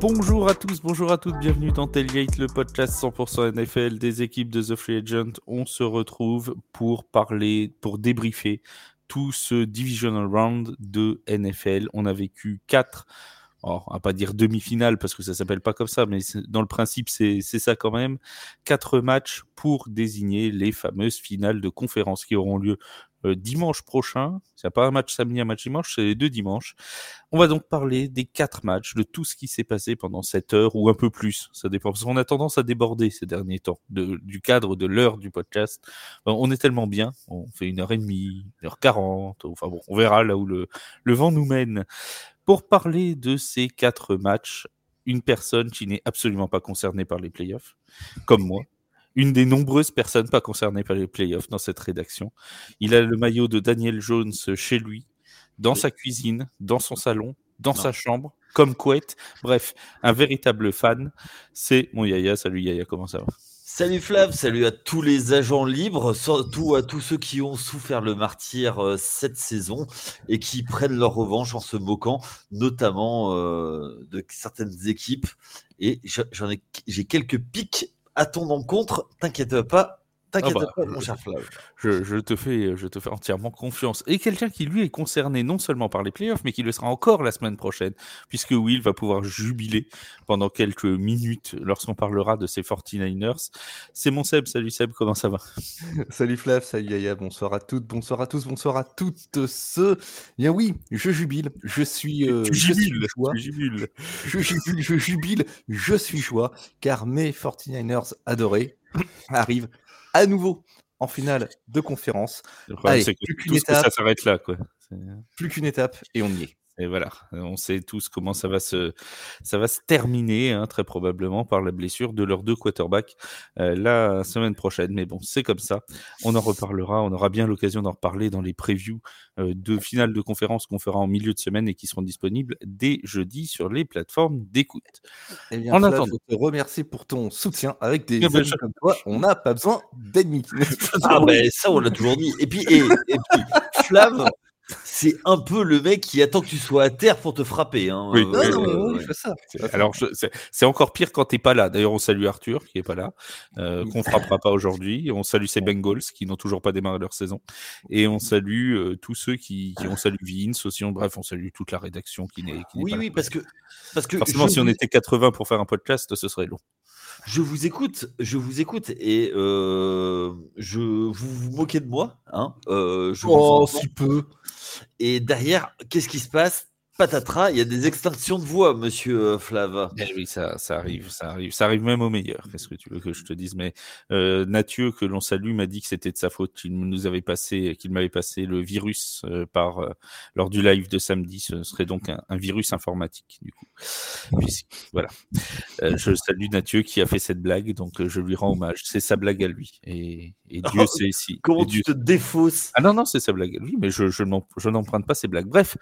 Bonjour à tous, bonjour à toutes, bienvenue dans Tailgate, le podcast 100% NFL des équipes de The Free Agent. On se retrouve pour parler, pour débriefer tout ce divisional round de NFL. On a vécu quatre on va pas dire demi-finale parce que ça s'appelle pas comme ça, mais dans le principe, c'est ça quand même. Quatre matchs pour désigner les fameuses finales de conférence qui auront lieu dimanche prochain. C'est pas un match samedi, un match dimanche, c'est les deux dimanches. On va donc parler des quatre matchs, de tout ce qui s'est passé pendant cette heure ou un peu plus. Ça dépend. Parce qu'on a tendance à déborder ces derniers temps du cadre de l'heure du podcast. on est tellement bien. On fait une heure et demie, une heure quarante. Enfin bon, on verra là où le, le vent nous mène. Pour parler de ces quatre matchs, une personne qui n'est absolument pas concernée par les playoffs, comme moi, une des nombreuses personnes pas concernées par les playoffs dans cette rédaction. Il a le maillot de Daniel Jones chez lui, dans sa cuisine, dans son salon, dans sa chambre, comme couette. Bref, un véritable fan. C'est mon Yaya. Salut Yaya, comment ça va? Salut Flav, salut à tous les agents libres, surtout à tous ceux qui ont souffert le martyr euh, cette saison et qui prennent leur revanche en se moquant, notamment euh, de certaines équipes. Et j'en ai, j'ai quelques pics à ton encontre, t'inquiète pas, T'inquiète ah bah, pas, mon cher Flav. Je, te fais, je te fais entièrement confiance. Et quelqu'un qui, lui, est concerné non seulement par les playoffs, mais qui le sera encore la semaine prochaine, puisque Will va pouvoir jubiler pendant quelques minutes lorsqu'on parlera de ses 49ers. C'est mon Seb. Salut Seb, comment ça va? Salut Flav, salut Yaya, bonsoir à toutes, bonsoir à tous, bonsoir à toutes ceux. Bien oui, je jubile, je suis. Euh, je suis joie. Je jubile, je jubile, je jubile, je suis joie, car mes 49ers adorés arrivent à nouveau en finale de conférence. Allez, plus qu'une étape. ça s'arrête là, quoi. Plus qu'une étape et on y est. Et voilà, on sait tous comment ça va se, ça va se terminer, hein, très probablement par la blessure de leurs deux quarterbacks euh, la semaine prochaine. Mais bon, c'est comme ça. On en reparlera. On aura bien l'occasion d'en reparler dans les previews euh, de finales de conférence qu'on fera en milieu de semaine et qui seront disponibles dès jeudi sur les plateformes d'écoute. Eh en attendant, je te remercie pour ton soutien avec des eh ben, comme toi. On n'a pas besoin d'ennemis. Ah ben ça, on l'a toujours dit. Et puis, et, et puis Flav, c'est un peu le mec qui attend que tu sois à terre pour te frapper. Hein. Oui, ça. Alors, c'est encore pire quand t'es pas là. D'ailleurs, on salue Arthur qui est pas là, euh, qu'on frappera pas aujourd'hui. On salue ses Bengals qui n'ont toujours pas démarré leur saison, et on salue euh, tous ceux qui, qui, on salue Vince aussi. bref, on salue toute la rédaction qui n'est. Oui, oui, parce que parce que forcément, si on était 80 pour faire un podcast, ce serait long. Je vous écoute, je vous écoute et euh, je vous vous moquez de moi, hein euh, je Oh, si peu. Et derrière, qu'est-ce qui se passe? Patatras, il y a des extinctions de voix, monsieur euh, Flav. Eh oui, ça, ça, arrive, ça arrive, ça arrive même au meilleur. Qu'est-ce que tu veux que je te dise? Mais euh, Nathieu, que l'on salue, m'a dit que c'était de sa faute, qu'il nous avait passé, qu'il m'avait passé le virus euh, par euh, lors du live de samedi. Ce serait donc un, virus informatique, du coup. voilà. je salue Nathieu qui a fait cette blague, donc je lui rends hommage. C'est sa blague à lui, et, et Dieu sait si. Comment tu te défausses? Ah non, non, c'est sa blague à lui, mais je, je n'emprunte pas ses blagues. Bref,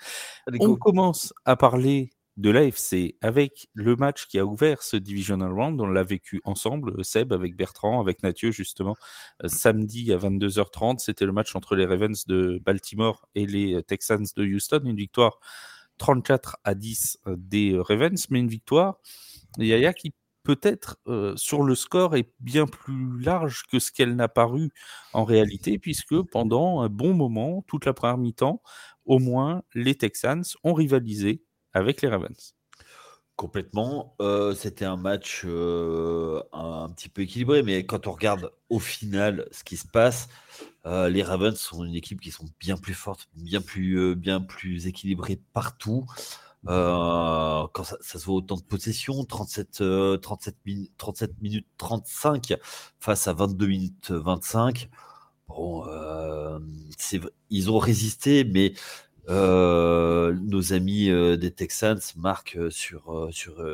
on commence à parler de l'AFC avec le match qui a ouvert ce Divisional Round. On l'a vécu ensemble, Seb, avec Bertrand, avec Mathieu, justement, euh, samedi à 22h30. C'était le match entre les Ravens de Baltimore et les Texans de Houston. Une victoire 34 à 10 euh, des Ravens, mais une victoire, Yaya, qui peut-être euh, sur le score est bien plus large que ce qu'elle n'a paru en réalité, puisque pendant un bon moment, toute la première mi-temps, au moins les Texans ont rivalisé avec les Ravens. Complètement. Euh, c'était un match euh, un, petit peu équilibré, mais quand on regarde au final ce qui se passe, euh, les Ravens sont une équipe qui sont bien plus forte, bien plus, bien équilibrée partout. quand ça, se voit autant de possession, 37, 37, 37 minutes 35 face à 22 minutes 25. Bon, euh, ils ont résisté, mais euh, nos amis euh, des Texans marquent sur, sur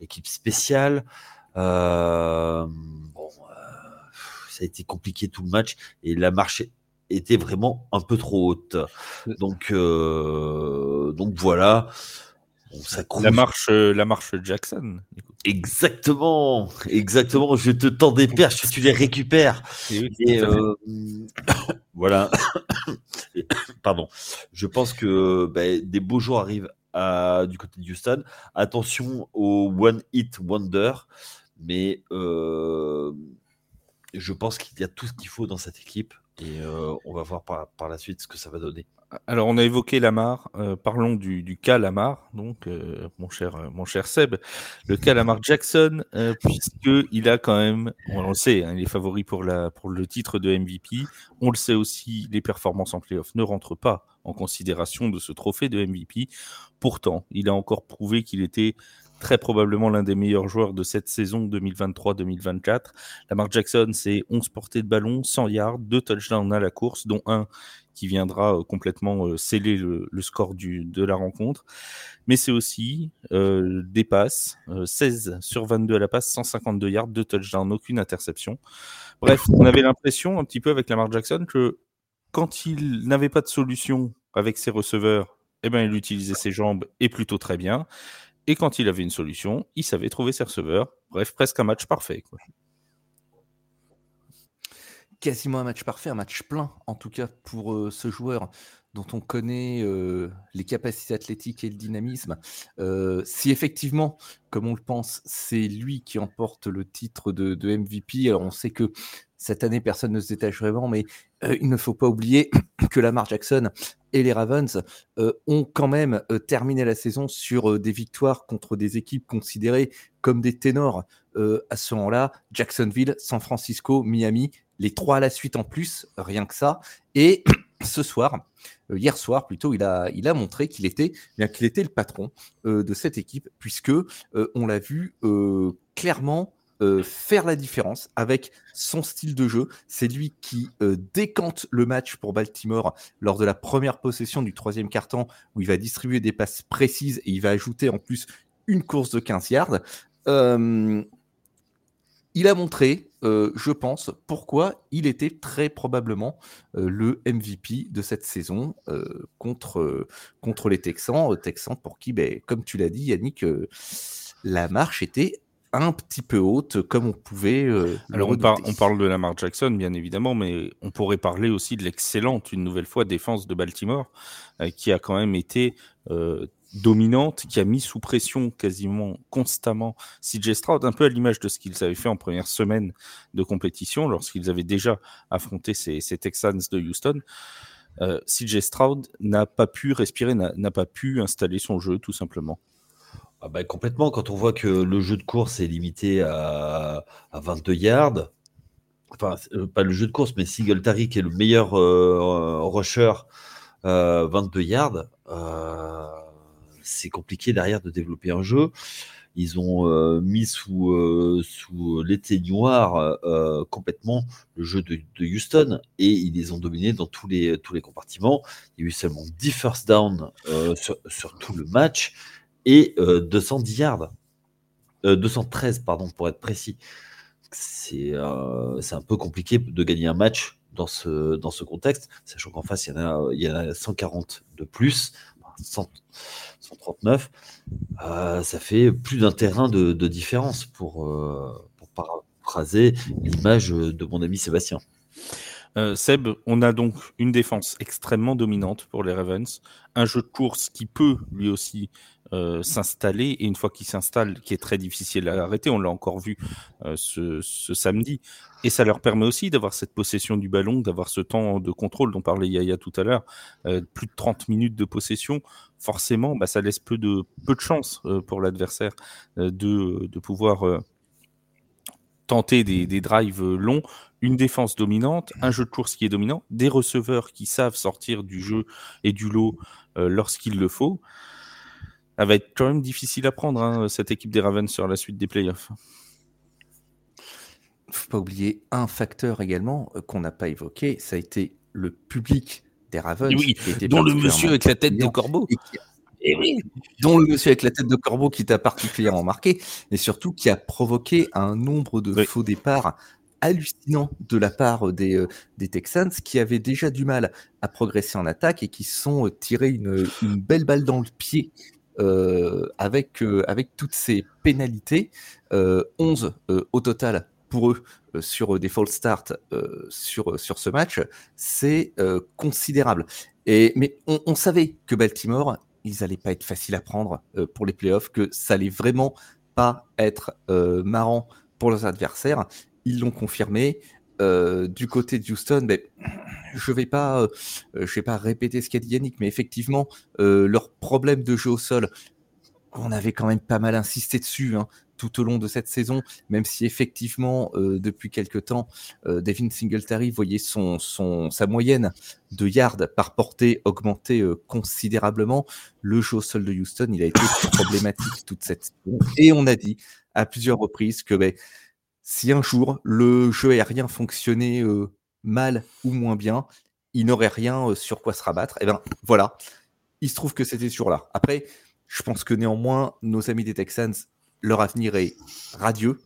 équipe spéciale. bon, ça a été compliqué tout le match et la marche était vraiment un peu trop haute. Donc, donc voilà la marche, euh, la marche Jackson. Exactement, exactement. Je te tends des perches, tu les récupères. Et, euh, voilà. Pardon. Je pense que ben, des beaux jours arrivent du côté de Houston. Attention au One Hit Wonder, mais je pense qu'il y a tout ce qu'il faut dans cette équipe et on va voir par, la suite ce que ça va donner. Alors, on a évoqué Lamar. parlons du, cas Lamar, donc, mon, cher, mon cher Seb. Le cas Lamar Jackson, puisqu'il a quand même, on le sait, hein, il est favori pour le titre de MVP. On le sait aussi, les performances en playoff ne rentrent pas en considération de ce trophée de MVP. Pourtant, il a encore prouvé qu'il était très probablement l'un des meilleurs joueurs de cette saison 2023-2024. Lamar Jackson, c'est 11 portées de ballon, 100 yards, 2 touchdowns à la course, dont un qui viendra euh, complètement euh, sceller le, score de la rencontre. Mais c'est aussi euh, des passes, 16 sur 22 à la passe, 152 yards, 2 touchdowns, aucune interception. Bref, on avait l'impression un petit peu avec Lamar Jackson que quand il n'avait pas de solution avec ses receveurs, eh ben, il utilisait ses jambes et plutôt très bien. Et quand il avait une solution, il savait trouver ses receveurs. Bref, presque un match parfait. Quasiment un match parfait, un match plein, en tout cas pour euh, ce joueur dont on connaît euh, les capacités athlétiques et le dynamisme. Euh, si effectivement, comme on le pense, c'est lui qui emporte le titre de, de, MVP, alors on sait que cette année, personne ne se détache vraiment, mais il ne faut pas oublier que Lamar Jackson et les Ravens ont quand même terminé la saison sur des victoires contre des équipes considérées comme des ténors à ce moment-là. Jacksonville, San Francisco, Miami, les trois à la suite en plus, rien que ça. Et ce soir, hier soir plutôt, il a, montré qu'il était, le patron de cette équipe, puisque on l'a vu clairement euh, faire la différence avec son style de jeu. C'est lui qui euh, décante le match pour Baltimore lors de la première possession du troisième quart-temps où il va distribuer des passes précises et il va ajouter en plus une course de 15 yards. Euh, il a montré, je pense, pourquoi il était très probablement le MVP de cette saison contre, contre les Texans. Texans pour qui, ben, comme tu l'as dit, Yannick, la marche était un petit peu haute, comme on pouvait. Euh, Alors, on, on, parle de Lamar Jackson, bien évidemment, mais on pourrait parler aussi de l'excellente, une nouvelle fois, défense de Baltimore, euh, qui a quand même été euh, dominante, qui a mis sous pression quasiment constamment CJ Stroud, un peu à l'image de ce qu'ils avaient fait en première semaine de compétition, lorsqu'ils avaient déjà affronté ces, Texans de Houston. CJ Stroud n'a pas pu respirer, n'a pas pu installer son jeu, tout simplement. Ah bah, complètement, quand on voit que le jeu de course est limité à, 22 yards, enfin, euh, pas le jeu de course, mais Singletary qui est le meilleur euh, rusher, 22 euh, yards, c'est compliqué derrière de développer un jeu. Ils ont mis sous, sous l'éteignoir complètement le jeu de, Houston et ils les ont dominés dans tous les, tous les compartiments. Il y a eu seulement 10 first down sur, sur, tout le match et 210 euh, yards. 213, euh, pardon, pour être précis. Euh, c'est un peu compliqué de gagner un match dans ce, dans ce contexte, sachant qu'en face, il y, en a, il y en a 140 de plus, 139. ça fait plus d'un terrain de, différence pour, pour paraphraser l'image de mon ami Sébastien. Seb, on a donc une défense extrêmement dominante pour les Ravens, un jeu de course qui peut lui aussi euh, s'installer et une fois qu'il s'installe, qui est très difficile à arrêter, on l'a encore vu euh, ce, samedi, et ça leur permet aussi d'avoir cette possession du ballon, d'avoir ce temps de contrôle dont parlait Yaya tout à l'heure, euh, plus de 30 minutes de possession, forcément, bah, ça laisse peu de, chance pour l'adversaire de, pouvoir tenter des, des drives longs, une défense dominante, un jeu de course qui est dominant, des receveurs qui savent sortir du jeu et du lot lorsqu'il le faut ça va être quand même difficile à prendre, hein, cette équipe des Ravens sur la suite des playoffs. faut pas oublier un facteur également euh, qu'on n'a pas évoqué, ça a été le public des Ravens. Oui, dont le monsieur avec la tête de corbeau. Et oui, dont le monsieur avec la tête de corbeau qui t'a particulièrement marqué, mais surtout qui a provoqué un nombre de faux départs hallucinant de la part des, euh, des, Texans qui avaient déjà du mal à progresser en attaque et qui sont euh, tirés une, une belle balle dans le pied euh, avec, euh, avec toutes ces pénalités, 11 euh, au total pour eux sur des false starts sur, sur ce match, c'est considérable. Et, mais on, savait que Baltimore, ils n'allaient pas être faciles à prendre pour les playoffs, que ça allait vraiment pas être marrant pour leurs adversaires. Ils l'ont confirmé. du côté de Houston, ben, je vais pas, vais pas répéter ce qu'a dit Yannick, mais effectivement, leur problème de jeu au sol, on avait quand même pas mal insisté dessus. Hein tout au long de cette saison, même si effectivement, euh, depuis quelque temps, euh, Devin Singletary voyait sa moyenne de yards par portée augmenter euh, considérablement, le jeu au sol de Houston, il a été problématique toute cette saison. Et on a dit à plusieurs reprises que ben, si un jour le jeu aérien fonctionnait mal ou moins bien, il n'aurait rien sur quoi se rabattre. Et ben voilà, il se trouve que c'était sur là. Après, je pense que néanmoins, nos amis des Texans leur avenir est radieux.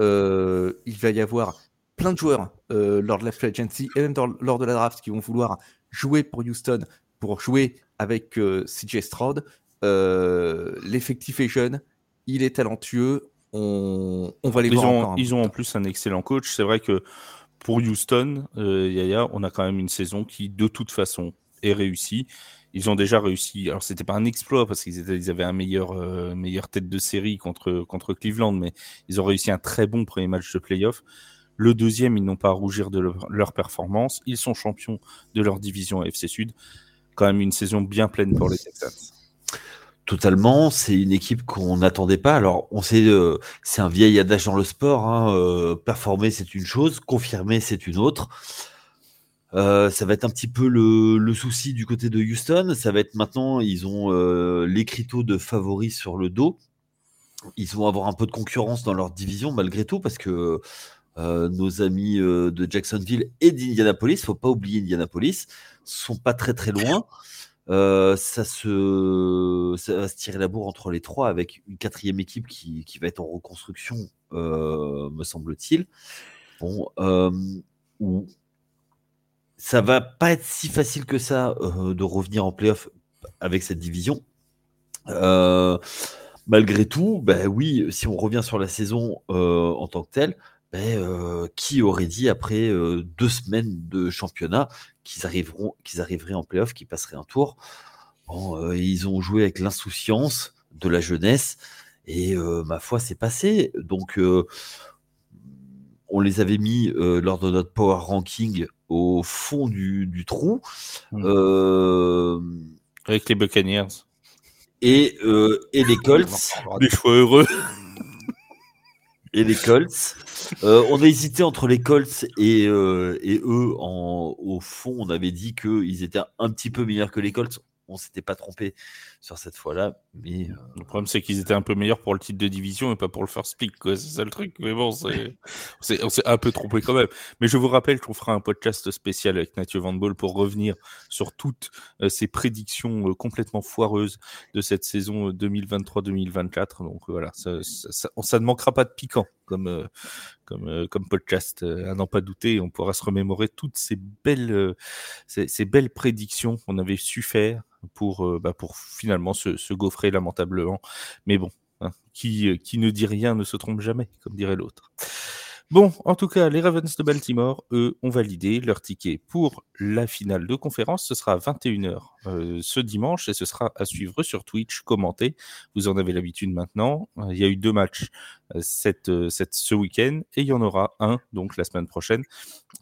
Euh, il va y avoir plein de joueurs euh, lors de la free agency et même lors de la draft qui vont vouloir jouer pour Houston, pour jouer avec euh, CJ Stroud. L'effectif est jeune, il est talentueux. On, va les ils voir. Ont, ils ont en plus un excellent coach. C'est vrai que pour Houston, Yaya, on a quand même une saison qui, de toute façon, est réussie ils ont déjà réussi. Alors, c'était pas un exploit parce qu'ils ils avaient un meilleur, euh, tête de série contre, contre Cleveland, mais ils ont réussi un très bon premier match de playoff. Le deuxième, ils n'ont pas à rougir de leur, performance. Ils sont champions de leur division FC Sud. Quand même une saison bien pleine pour les Texans. Totalement, c'est une équipe qu'on n'attendait pas. Alors, on sait, euh, c'est un vieil adage dans le sport. Hein, euh, performer, c'est une chose, confirmer, c'est une autre. Euh, ça va être un petit peu le, souci du côté de Houston. Ça va être maintenant, ils ont euh, l'écriteau de favoris sur le dos. Ils vont avoir un peu de concurrence dans leur division malgré tout parce que euh, nos amis de Jacksonville et d'Indianapolis, faut pas oublier Indianapolis, sont pas très très loin. ça, va se tirer la bourre entre les trois avec une quatrième équipe qui, qui va être en reconstruction, me semble-t-il. Bon, ou ça va pas être si facile que ça euh, de revenir en playoff avec cette division. Euh, malgré tout, ben oui, si on revient sur la saison euh, en tant que telle, ben, qui aurait dit après deux semaines de championnat qu'ils arriveront, qu'ils arriveraient en playoff, qu'ils passeraient un tour? Bon, Ils ont joué avec l'insouciance de la jeunesse et ma foi, c'est passé. Donc on les avait mis lors de notre power ranking au fond du, trou. Hmm. Euh, Avec les Buccaneers. Et, euh, et les Colts. Des choix heureux. et les Colts. Euh, on a hésité entre les Colts et, et eux. En, au fond, on avait dit qu'ils étaient un petit peu meilleurs que les Colts on s'était pas trompé sur cette fois-là. Mais euh, le problème, c'est qu'ils étaient un peu meilleurs pour le titre de division et pas pour le first pick. C'est ça le truc. Mais bon, on s'est un peu trompé quand même. Mais je vous rappelle qu'on fera un podcast spécial avec Mathieu Van Ball pour revenir sur toutes euh, ces prédictions euh, complètement foireuses de cette saison 2023-2024. Donc voilà, ça, ça, ne manquera pas de piquant comme, comme, comme podcast, à n'en pas douter. On pourra se remémorer toutes ces belles, ces belles prédictions qu'on avait su faire pour, euh, bah, finalement se, se, gaufrer lamentablement. Mais bon, hein, qui, euh, qui ne dit rien ne se trompe jamais, comme dirait l'autre. Bon, en tout cas, les Ravens de Baltimore, eux, ont validé leur ticket pour la finale de conférence. Ce sera à 21h euh, ce dimanche et ce sera à suivre sur Twitch, commenté. Vous en avez l'habitude maintenant. Il y a eu deux matchs euh, euh, ce week-end et il y en aura un donc la semaine prochaine.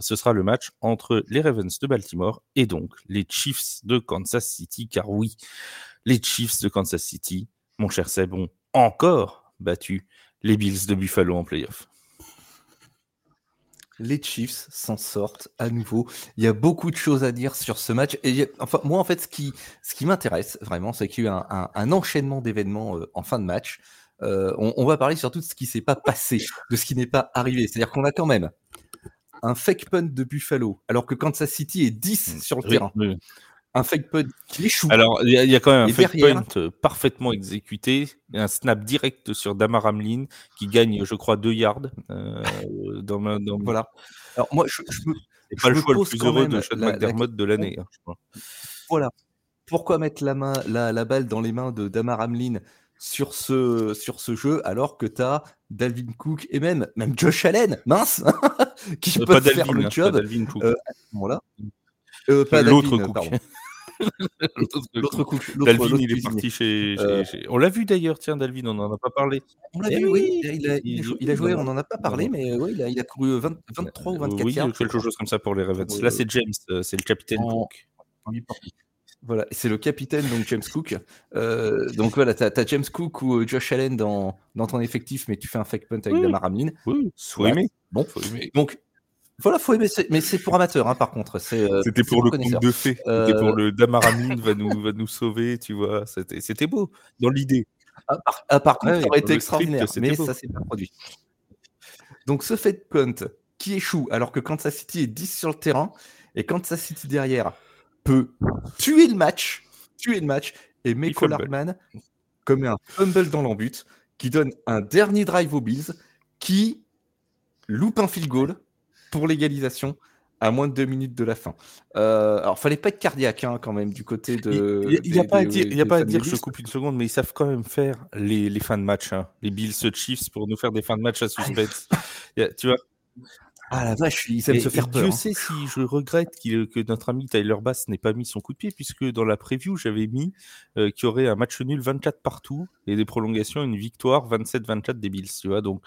Ce sera le match entre les Ravens de Baltimore et donc les Chiefs de Kansas City. Car oui, les Chiefs de Kansas City, mon cher Seb, ont encore battu les Bills de Buffalo en playoff les Chiefs s'en sortent à nouveau. Il y a beaucoup de choses à dire sur ce match. Et enfin, moi, en fait, ce qui, ce qui m'intéresse vraiment, c'est qu'il y a eu un, enchaînement d'événements euh, en fin de match. Euh, on, va parler surtout de ce qui s'est pas passé, de ce qui n'est pas arrivé. C'est-à-dire qu'on a quand même un fake punt de Buffalo, alors que Kansas City est 10 sur le terrain un fake punt qui échoue. Alors, il y, a quand même un fake punt euh, parfaitement exécuté, un snap direct sur Damar Hamlin qui gagne, je crois, 2 yards. Euh, dans, dans... Voilà. Alors, moi, je, je, pas le choix le plus heureux de Sean McDermott de l'année. Hein, voilà. Pourquoi mettre la, main, la, la, balle dans les mains de Damar Hamlin sur ce, sur ce jeu alors que tu as Dalvin Cook et même, même Josh Allen, mince, qui euh, peut faire le hein, job. Dalvin Cook. Euh, voilà. Euh, pas L'autre Cook. L'autre coup. Dalvin, il est parti chez. Euh, chez- On l'a vu d'ailleurs, tiens, Dalvin, on n'en a pas parlé. On l'a Eh vu, oui. oui, Il a, il a- il- il a joué, on n'en a pas parlé, mais oui, il a, il a couru 20 23 ou 24 oui, yards. quelque chose comme ça pour les Ravens. Euh, Là, c'est James, euh, c'est le capitaine en-. Voilà, c'est le capitaine, donc James Cook. Euh, donc voilà, tu as, James Cook ou euh, Josh Allen dans, dans ton effectif, mais tu fais un fake punt avec Oui. Damar Hamlin. Oui, Soit. Bon, Faut aimer. donc voilà, faut aimer, c'est- mais c'est pour amateurs, hein, par contre. c'est, euh, C'était c'est pour le conte de fées. C'était Euh, pour le Damaramin va nous, va nous sauver, tu vois. C'était beau dans l'idée. Ah, par, ah, par contre, ça aurait été extraordinaire, script, mais beau. ça s'est pas produit. Donc ce fait punt qui échoue alors que Kansas City est 10 sur le terrain et Kansas City derrière peut tuer le match, tuer le match et fumble. Hartman commet un fumble dans l'embut qui donne un dernier drive aux Bills qui loupe un field goal pour l'égalisation à moins de deux minutes de la fin. Euh, alors, fallait pas être cardiaque hein, quand même du côté de. Il n'y a pas à dire, y a pas à dire je coupe une seconde, mais ils savent quand même faire les, les fins de match. hein. Les Bills Chiefs pour nous faire des fins de match à suspense. Il y a- tu vois, Ah la vache, ils aiment Et- se faire peur. Dieu hein. sait si je regrette qu'il- que notre ami Tyler Bass n'ait pas mis son coup de pied, puisque dans la preview, j'avais mis euh, qu'il y aurait un match nul 24 partout et des prolongations, une victoire 27-24 des Bills. Tu vois, donc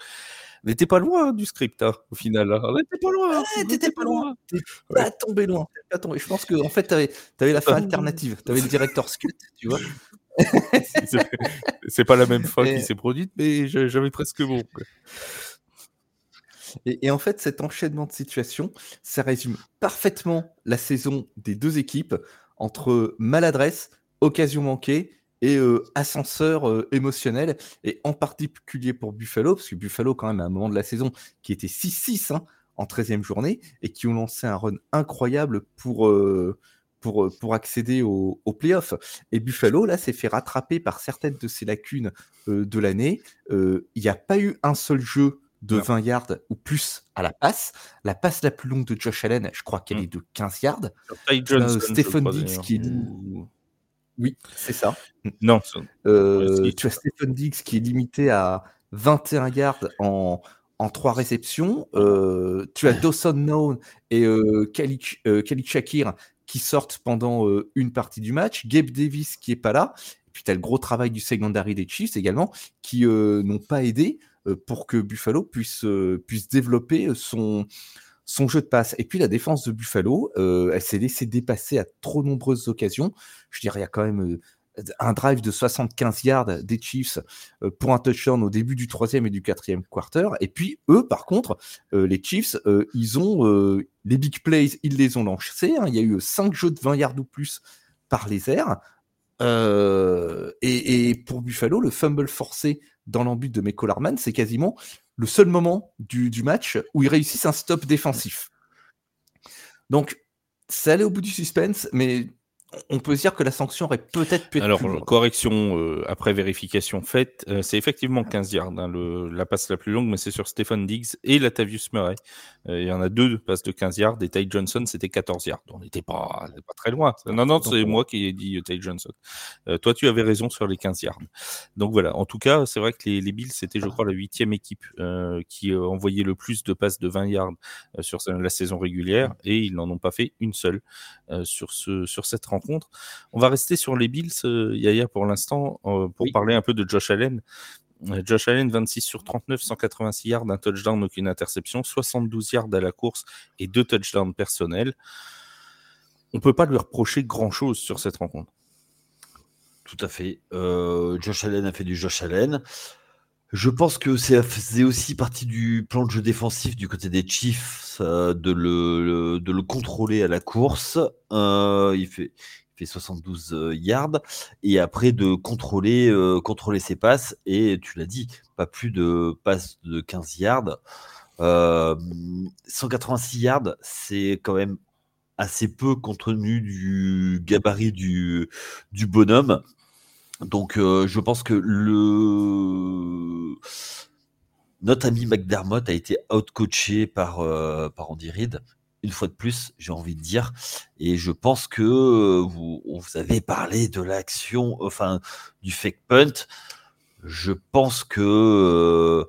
on n'était pas loin hein, du script hein, au final. hein. On n'était pas loin. Ouais, t'étais pas loin. T'es pas tombé loin. t'es pas tombé. Je pense que en fait, t'avais avais la fin alternative. T'avais le director's cut, tu vois. C'est- pas la même fin qui s'est produite, mais j'avais presque bon. quoi. Et, et en fait, cet enchaînement de situations, ça résume parfaitement la saison des deux équipes entre maladresse, occasion manquée et euh, ascenseur euh, émotionnel. Et en particulier pour Buffalo, parce que Buffalo, quand même, à un moment de la saison, qui était 6-6 hein, en 13e journée et qui ont lancé un run incroyable pour. euh, pour, pour accéder au, au playoff. Et Buffalo, là, s'est fait rattraper par certaines de ses lacunes de l'année. Il n'y a pas eu un seul jeu de Non. 20 yards ou plus à la passe. La passe la plus longue de Josh Allen, je crois qu'elle Mm. est de 15 yards. Johnson, Stephen Diggs qui est Oui, c'est ça. Non, Euh, tu as Stephen Diggs qui est limité à 21 yards en, en 3 réceptions. Euh, tu as Dawson Known et euh, Khalid euh, Khalid Shakir qui sortent pendant une partie du match. Gabe Davis qui est pas là. Et puis tu as le gros travail du secondary des Chiefs également qui n'ont pas aidé pour que Buffalo puisse, puisse développer son, son jeu de passe. Et puis la défense de Buffalo, euh, elle s'est laissée dépasser à trop nombreuses occasions. Je dirais, il y a quand même euh, un drive de 75 yards des Chiefs euh, pour un touchdown au début du troisième et du quatrième quarter. Et puis eux, par contre, les Chiefs, ils ont les big plays, ils les ont lancés. hein. Il y a eu 5 jeux de 20 yards ou plus par les airs. Euh, et, pour Buffalo, le fumble forcé dans l'embut de Michael Harman, c'est quasiment le seul moment du, du match où ils réussissent un stop défensif. Donc, c'est allé au bout du suspense, mais on peut se dire que la sanction aurait peut-être pu être Alors, plus euh, correction euh, après vérification faite, euh, c'est effectivement 15 yards, hein, le- la passe la plus longue, mais c'est sur Stephen Diggs et Latavius Murray. Euh, Il y en a deux passes de 15 yards, et Ty Johnson, c'était 14 yards. On n'était pas, pas très loin. Non, non, c'est moi qui ai dit Ty Johnson. Toi, tu avais raison sur les 15 yards. Donc voilà, en tout cas, c'est vrai que les, les Bills, c'était, je crois, la huitième équipe qui envoyait le plus de passes de 20 yards sur la saison régulière, et ils n'en ont pas fait une seule sur, ce, sur cette rencontre. On va rester sur les Bills, euh, Yaya, pour l'instant, euh, pour Oui. parler un peu de Josh Allen. Euh, Josh Allen, 26 sur 39, 186 yards, un touchdown, aucune interception, 72 yards à la course et deux touchdowns personnels. On peut pas lui reprocher grand-chose sur cette rencontre. Tout à fait. Euh, Josh Allen a fait du Josh Allen. Je pense que ça faisait aussi partie du plan de jeu défensif du côté des Chiefs euh, de, le, de le contrôler à la course. Euh, il, fait, il fait 72 euh, yards. Et après de contrôler, euh, contrôler ses passes. Et tu l'as dit, pas plus de passes de 15 yards. Euh, 186 yards, c'est quand même assez peu compte tenu du gabarit du, du bonhomme. Donc, euh, je pense que le notre ami McDermott a été outcoaché par, euh, par Andy Reid. Une fois de plus, j'ai envie de dire. Et je pense que vous, avez parlé de l'action, enfin, du fake punt. Je pense que euh,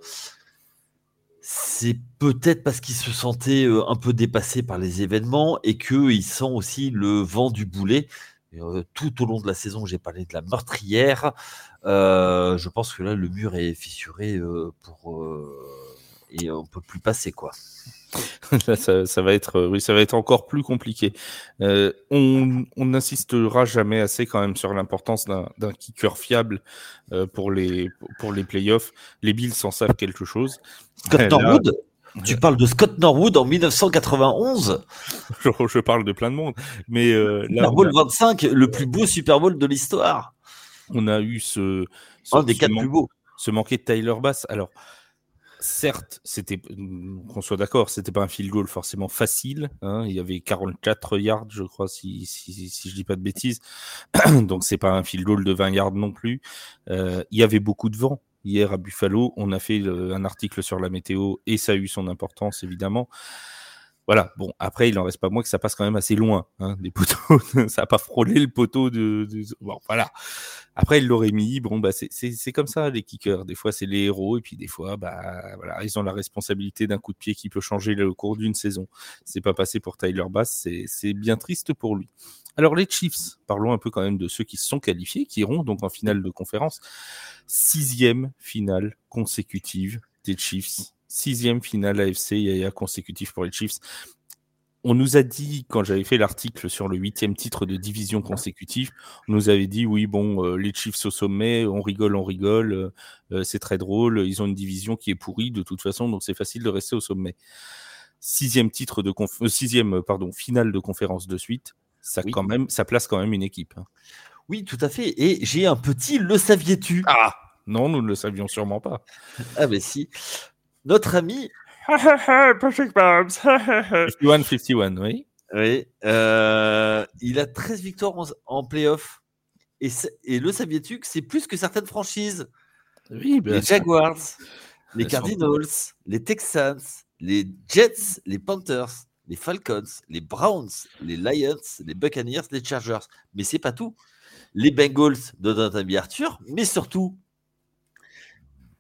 c'est peut-être parce qu'il se sentait un peu dépassé par les événements et qu'il sent aussi le vent du boulet. Tout au long de la saison, j'ai parlé de la meurtrière. je pense que là, le mur est fissuré pour et on peut plus passer quoi. ça, va être, oui, ça va être encore plus compliqué. on n'insistera jamais assez quand même sur l'importance d'un kicker fiable pour les pour les playoffs. Les Bills en savent quelque chose. Scott Norwood, tu parles de Scott Norwood en 1991 je, parle de plein de monde. Mais euh, Super Bowl 25, le plus beau Super Bowl de l'histoire. On a eu ce, un des quatre plus beaux. Ce manqué de Tyler Bass. Alors, certes, c'était qu'on soit d'accord, c'était pas un field goal forcément facile. Hein. il y avait 44 yards, je crois, si, si, si je dis pas de bêtises. Donc c'est pas un field goal de 20 yards non plus. Euh, il y avait beaucoup de vent hier à Buffalo. On a fait un article sur la météo et ça a eu son importance évidemment. Voilà, bon, après, il en reste pas moins que ça passe quand même assez loin, hein, poteaux. ça n'a pas frôlé le poteau de, Bon, voilà. Après, il l'aurait mis. Bon, bah, c'est comme ça, les kickers. Des fois, c'est les héros, et puis des fois, bah, voilà, ils ont la responsabilité d'un coup de pied qui peut changer le cours d'une saison. C'est pas passé pour Tyler Bass, c'est bien triste pour lui. Alors, les Chiefs, parlons un peu quand même de ceux qui se sont qualifiés, qui iront donc en finale de conférence. Sixième finale consécutive des Chiefs sixième finale AFC Yaya consécutif pour les Chiefs. On nous a dit, quand j'avais fait l'article sur le huitième titre de division consécutif, on nous avait dit, oui, bon, euh, les Chiefs au sommet, on rigole, on rigole, euh, euh, c'est très drôle, ils ont une division qui est pourrie de toute façon, donc c'est facile de rester au sommet. Sixième titre de sixième, pardon, finale de conférence de suite, ça, quand même, ça place quand même une équipe. Hein. Oui, tout à fait. Et j'ai un petit le saviez-tu Ah non, nous ne le savions sûrement pas. ah ben si notre ami Patrick Mahomes. 51-51, oui. Oui. Euh, il a 13 victoires en, en playoff. Et, et, le saviez-tu que c'est plus que certaines franchises? Oui, Les Jaguars, les Cardinals, les Texans, les Jets, les Panthers, les Falcons, les Browns, les Lions, les Buccaneers, les Chargers. Mais c'est pas tout. Les Bengals de Nathan Arthur, mais surtout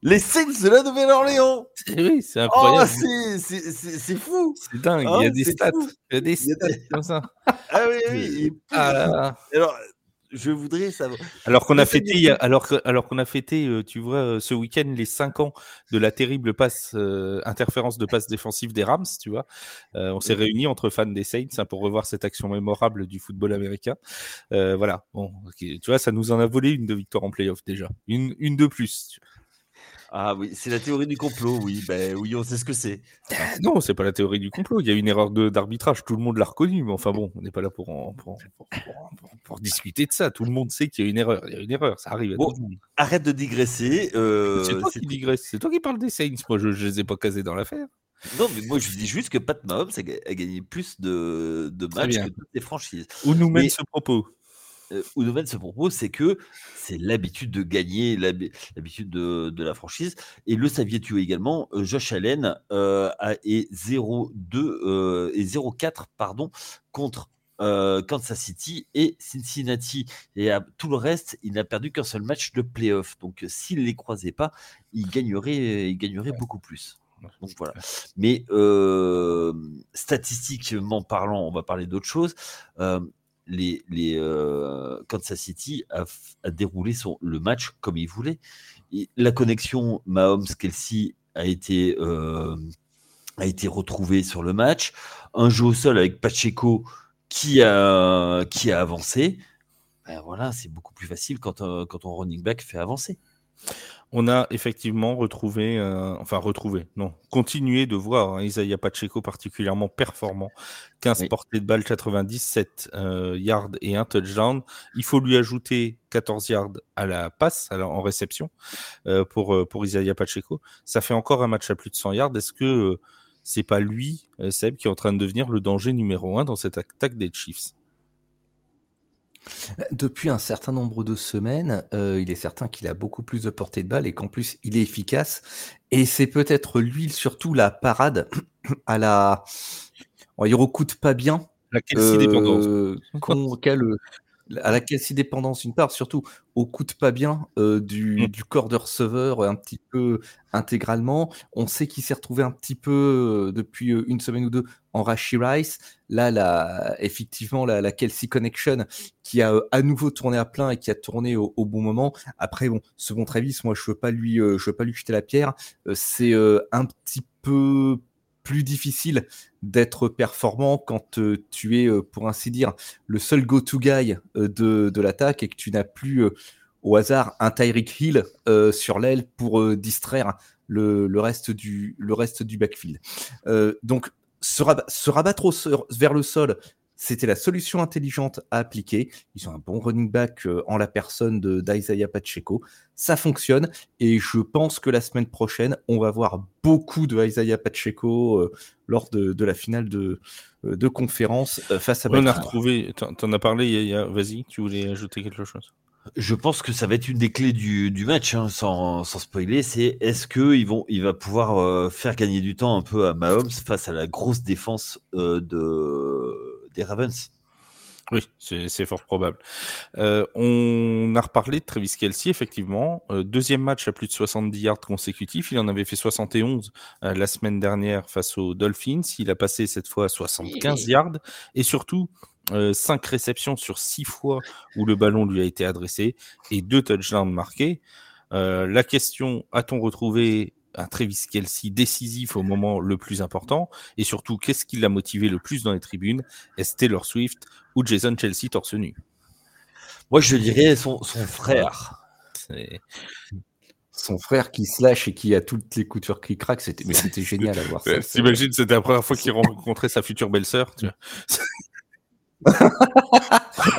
les Saints de la Nouvelle-Orléans. Oui, c'est incroyable. Oh, c'est fou. C'est dingue. il y a hein, des stats. Il y a des stats comme ça. Ah oui, oui. Ah alors, je voudrais savoir. Alors qu'on a fêté, alors, alors qu'on a fêté, euh, tu vois, euh, ce week-end les 5 ans de la terrible passe euh, interférence de passe défensive des Rams, tu vois. on s'est réunis entre fans des Saints hein, pour revoir cette action mémorable du football américain. voilà. Bon, tu vois, ça nous en a volé une de victoire en playoff déjà, une, une de plus. Ah oui, c'est la théorie du complot, oui. Ben oui, on sait ce que c'est. Non, c'est pas la théorie du complot. Il y a une erreur d'arbitrage. Tout le monde l'a reconnu, mais enfin bon, on n'est pas là pour, pour, discuter de ça. Tout le monde sait qu'il y a une erreur. Il y a une erreur, ça arrive à tout le monde. Arrête de digresser. Euh, c'est toi qui digresses. C'est toi qui parles des Saints. Moi, je ne les ai pas casés dans l'affaire. Non, mais moi je dis juste que Pat Mahomes a, gagné plus de, de matchs que toutes les franchises. Où nous mène ce propos euh, se propose, c'est que c'est l'habitude de gagner, l'habitude de, de, la franchise. Et le saviez-tu également, euh, Josh Allen euh, est 0-2 euh, et 0-4 pardon, contre Kansas City et Cincinnati. Et à tout le reste, il n'a perdu qu'un seul match de playoff. Donc s'il ne les croisait pas, il gagnerait, il gagnerait beaucoup plus. Donc voilà. Mais statistiquement parlant, on va parler d'autre chose euh, Kansas City a, déroulé son, le match comme il voulait. la connexion Mahomes-Kelsey a été, euh, a été retrouvée sur le match. Un jeu au sol avec Pacheco qui a, avancé. Ben voilà, c'est beaucoup plus facile quand, euh, quand ton running back fait avancer. On a effectivement retrouvé, euh, enfin retrouvé, non, continué de voir hein, Isaiah Pacheco particulièrement performant. 15 portées de balle, 97 euh, yards et un touchdown. Il faut lui ajouter 14 yards à la passe, alors en réception, euh, pour, pour Isaiah Pacheco. Ça fait encore un match à plus de 100 yards. Est-ce que c'est pas lui, Seb, qui est en train de devenir le danger numéro un dans cette attaque des Chiefs? Depuis un certain nombre de semaines, euh, il est certain qu'il a beaucoup plus de portée de balle et qu'en plus il est efficace. Et c'est peut-être lui surtout la parade à la. il recoute pas bien. La Kelsey dépendance. À la quasi dépendance une part, surtout au coûte pas bien euh, du, Mm. du corps de receveur un petit peu intégralement. On sait qu'il s'est retrouvé un petit peu euh, depuis une semaine ou deux en Rashi Rice. Là, la, effectivement, la, la Kelsey Connection qui a euh, à nouveau tourné à plein et qui a tourné au, au bon moment. Après, bon, ce bon Travis, moi, je veux pas lui, je veux pas lui jeter la pierre. C'est un petit peu plus difficile d'être performant quand euh, tu es, euh, pour ainsi dire, le seul go-to guy euh, de, l'attaque et que tu n'as plus au hasard un Tyreek Hill sur l'aile pour distraire le, reste du, backfield. Donc, se, raba- se rabattre vers le sol, c'était la solution intelligente à appliquer. Ils ont un bon running back euh, en la personne de- d'Isaiah Pacheco. Ça fonctionne et je pense que la semaine prochaine, on va voir beaucoup de Isaiah Pacheco euh, lors de, de la finale de, euh, de conférence euh, face à On a retrouvé, t'en as parlé, il y a- il y a- vas-y, tu voulais ajouter quelque chose? Je pense que ça va être une des clés du, du match, hein, sans, sans spoiler. C'est est-ce que ils vont, il va pouvoir euh, faire gagner du temps un peu à Mahomes face à la grosse défense euh, de, des Ravens. Oui, c'est fort probable. Euh, on a reparlé de Travis Kelsey, effectivement. Euh, deuxième match à plus de 70 yards consécutifs. Il en avait fait 71 euh, la semaine dernière face aux Dolphins. Il a passé cette fois 75 yards. Et surtout, euh, 5 réceptions sur 6 fois où le ballon lui a été adressé et 2 touchdowns marqués. Euh, la question, a-t-on retrouvé un Travis Kelsey décisif au moment le plus important Et surtout, qu'est-ce qui l'a motivé le plus dans les tribunes? Est-ce Taylor Swift ou Jason Chelsea torse nu? Moi, je dirais son, son frère. Son frère qui se lâche et qui a toutes les coutures qui craquent, c'était mais c'était génial à voir T'imagines, c'était la première fois qu'il rencontrait sa future belle-sœur.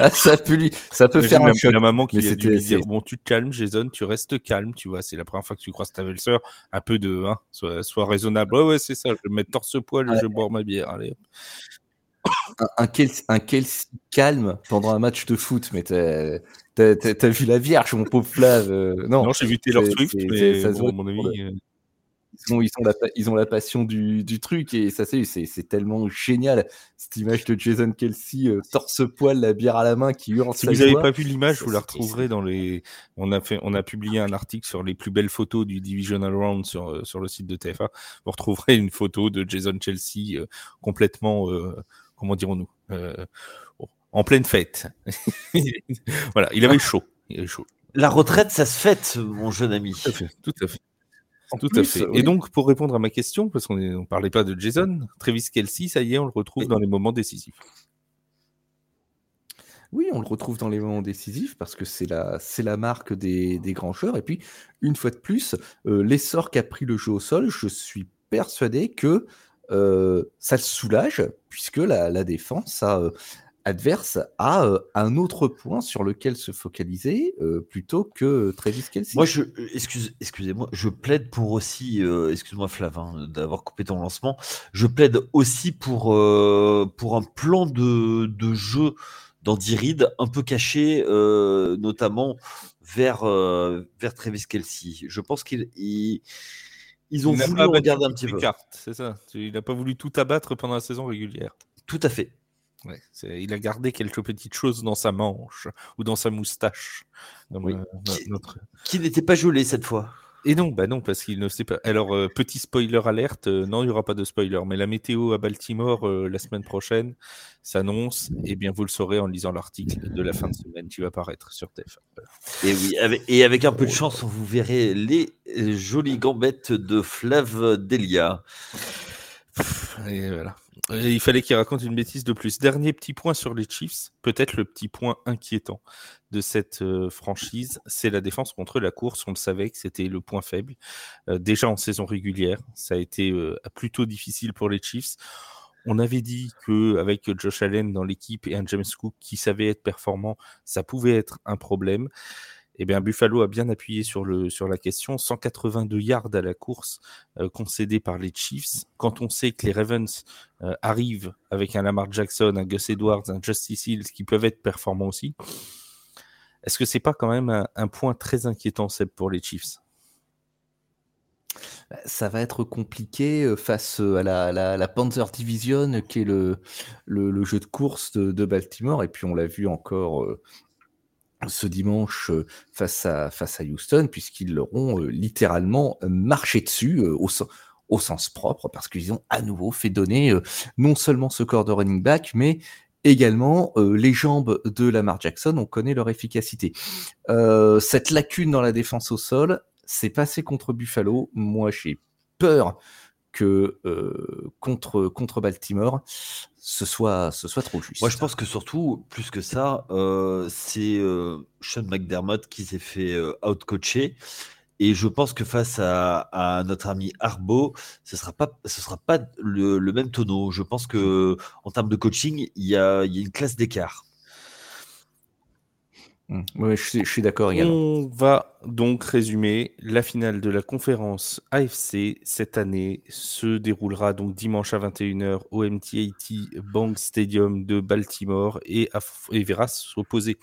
Ah, ça peut lui, ça peut faire un choc. la maman qui a dû lui dire Bon, tu te calmes, Jason, tu restes calme, tu vois. C'est la première fois que tu croises ta belle-sœur. Un peu de. Hein, sois, sois raisonnable. Ouais, ouais, c'est ça. Je vais me mettre torse-poil et je vais boire ma bière. Allez. un, un Kelsey, un Kelsey calme pendant un match de foot, mais t'as vu la Vierge, mon pauvre Flav. euh, non, Non, j'ai vu Taylor Swift, mais ça se bon, voit à mon avis. Ils ont, ils ont, la, pa- ils ont la passion du, du truc et ça c'est c'est c'est tellement génial cette image de Jason Kelsey euh, torse poil la bière à la main qui hurle Si sa vous n'avez pas vu l'image, vous la retrouverez dans les. On a fait, on a publié un article sur les plus belles photos du Divisional Round sur euh, sur le site de TFA. Vous retrouverez une photo de Jason Chelsea euh, complètement, euh, comment dirons-nous, euh, en pleine fête. voilà, il avait chaud. Il avait chaud. La retraite, ça se fête, mon jeune ami. Tout à fait. Tout à fait. Tout à fait. oui. Et donc, pour répondre à ma question, parce qu'on ne parlait pas de Jason, Travis Kelsey, ça y est, on le retrouve Oui. dans les moments décisifs. Oui, on le retrouve dans les moments décisifs parce que c'est la, c'est la marque des, des grands joueurs. Et puis, une fois de plus, euh, l'essor qu'a pris le jeu au sol, je suis persuadé que euh, ça le soulage puisque la, la défense a, euh, adverse a euh, un autre point sur lequel se focaliser euh, plutôt que Travis Kelsey. Moi, je, excuse, excusez-moi, je plaide pour aussi, euh, excuse-moi Flav, hein, d'avoir coupé ton lancement, je plaide aussi pour, euh, pour un plan de, de jeu d'Andy Reid un peu caché, euh, notamment vers, euh, vers Travis Kelsey. Je pense qu'ils ils, ils ont Il voulu regarder un petit les peu. cartes, c'est ça. Il n'a pas voulu tout abattre pendant la saison régulière. Tout à fait. Ouais, il a gardé quelques petites choses dans sa manche ou dans sa moustache. Oui. euh, notre- Qui n'était pas gelé cette fois. Et non, bah non, parce qu'il ne sait pas. Alors, euh, petit spoiler alerte, euh, non, il n'y aura pas de spoiler, mais la météo à Baltimore euh, la semaine prochaine s'annonce, et bien vous le saurez en lisant l'article de la fin de semaine qui va paraître sur TF1. Et oui, avec, et avec un peu de chance, vous verrez les jolies gambettes de Flav Delia. Et voilà. Il fallait qu'il raconte une bêtise de plus. Dernier petit point sur les Chiefs, peut-être le petit point inquiétant de cette euh, franchise, c'est la défense contre la course. On le savait que c'était le point faible. Euh, déjà en saison régulière, ça a été euh, plutôt difficile pour les Chiefs. On avait dit que avec Josh Allen dans l'équipe et un James Cook qui savait être performant, ça pouvait être un problème. Eh Buffalo a bien appuyé sur, le, la question. 182 yards à la course euh, concédés par les Chiefs. Quand on sait que les Ravens euh, arrivent avec un Lamar Jackson, un Gus Edwards, un Justice Hills qui peuvent être performants aussi, est-ce que c'est pas quand même un, point très inquiétant, pour les Chiefs? Bah, ça va être compliqué face à la, la, Panzer Division, qui est le, le, jeu de course de, Baltimore. Et puis on l'a vu encore ce dimanche face à, face à Houston, puisqu'ils leur ont littéralement marché dessus au, sens propre, parce qu'ils ont à nouveau fait donner non seulement ce corps de running back, mais également les jambes de Lamar Jackson, on connaît leur efficacité. cette lacune dans la défense au sol, c'est passé contre Buffalo. Moi, j'ai peur que contre Baltimore, ce soit, trop juste. Moi, je pense que surtout, plus que ça, c'est Sean McDermott qui s'est fait out-coacher. Et je pense que face à, notre ami Arbo, ce ne sera pas, le, même tonneau. Je pense que en termes de coaching, il y a une classe d'écart. Mmh. Oui, je suis, d'accord également. On va donc résumer la finale de la conférence AFC cette année se déroulera donc dimanche à 21h au MT80 Bank Stadium de Baltimore et, verra s'opposer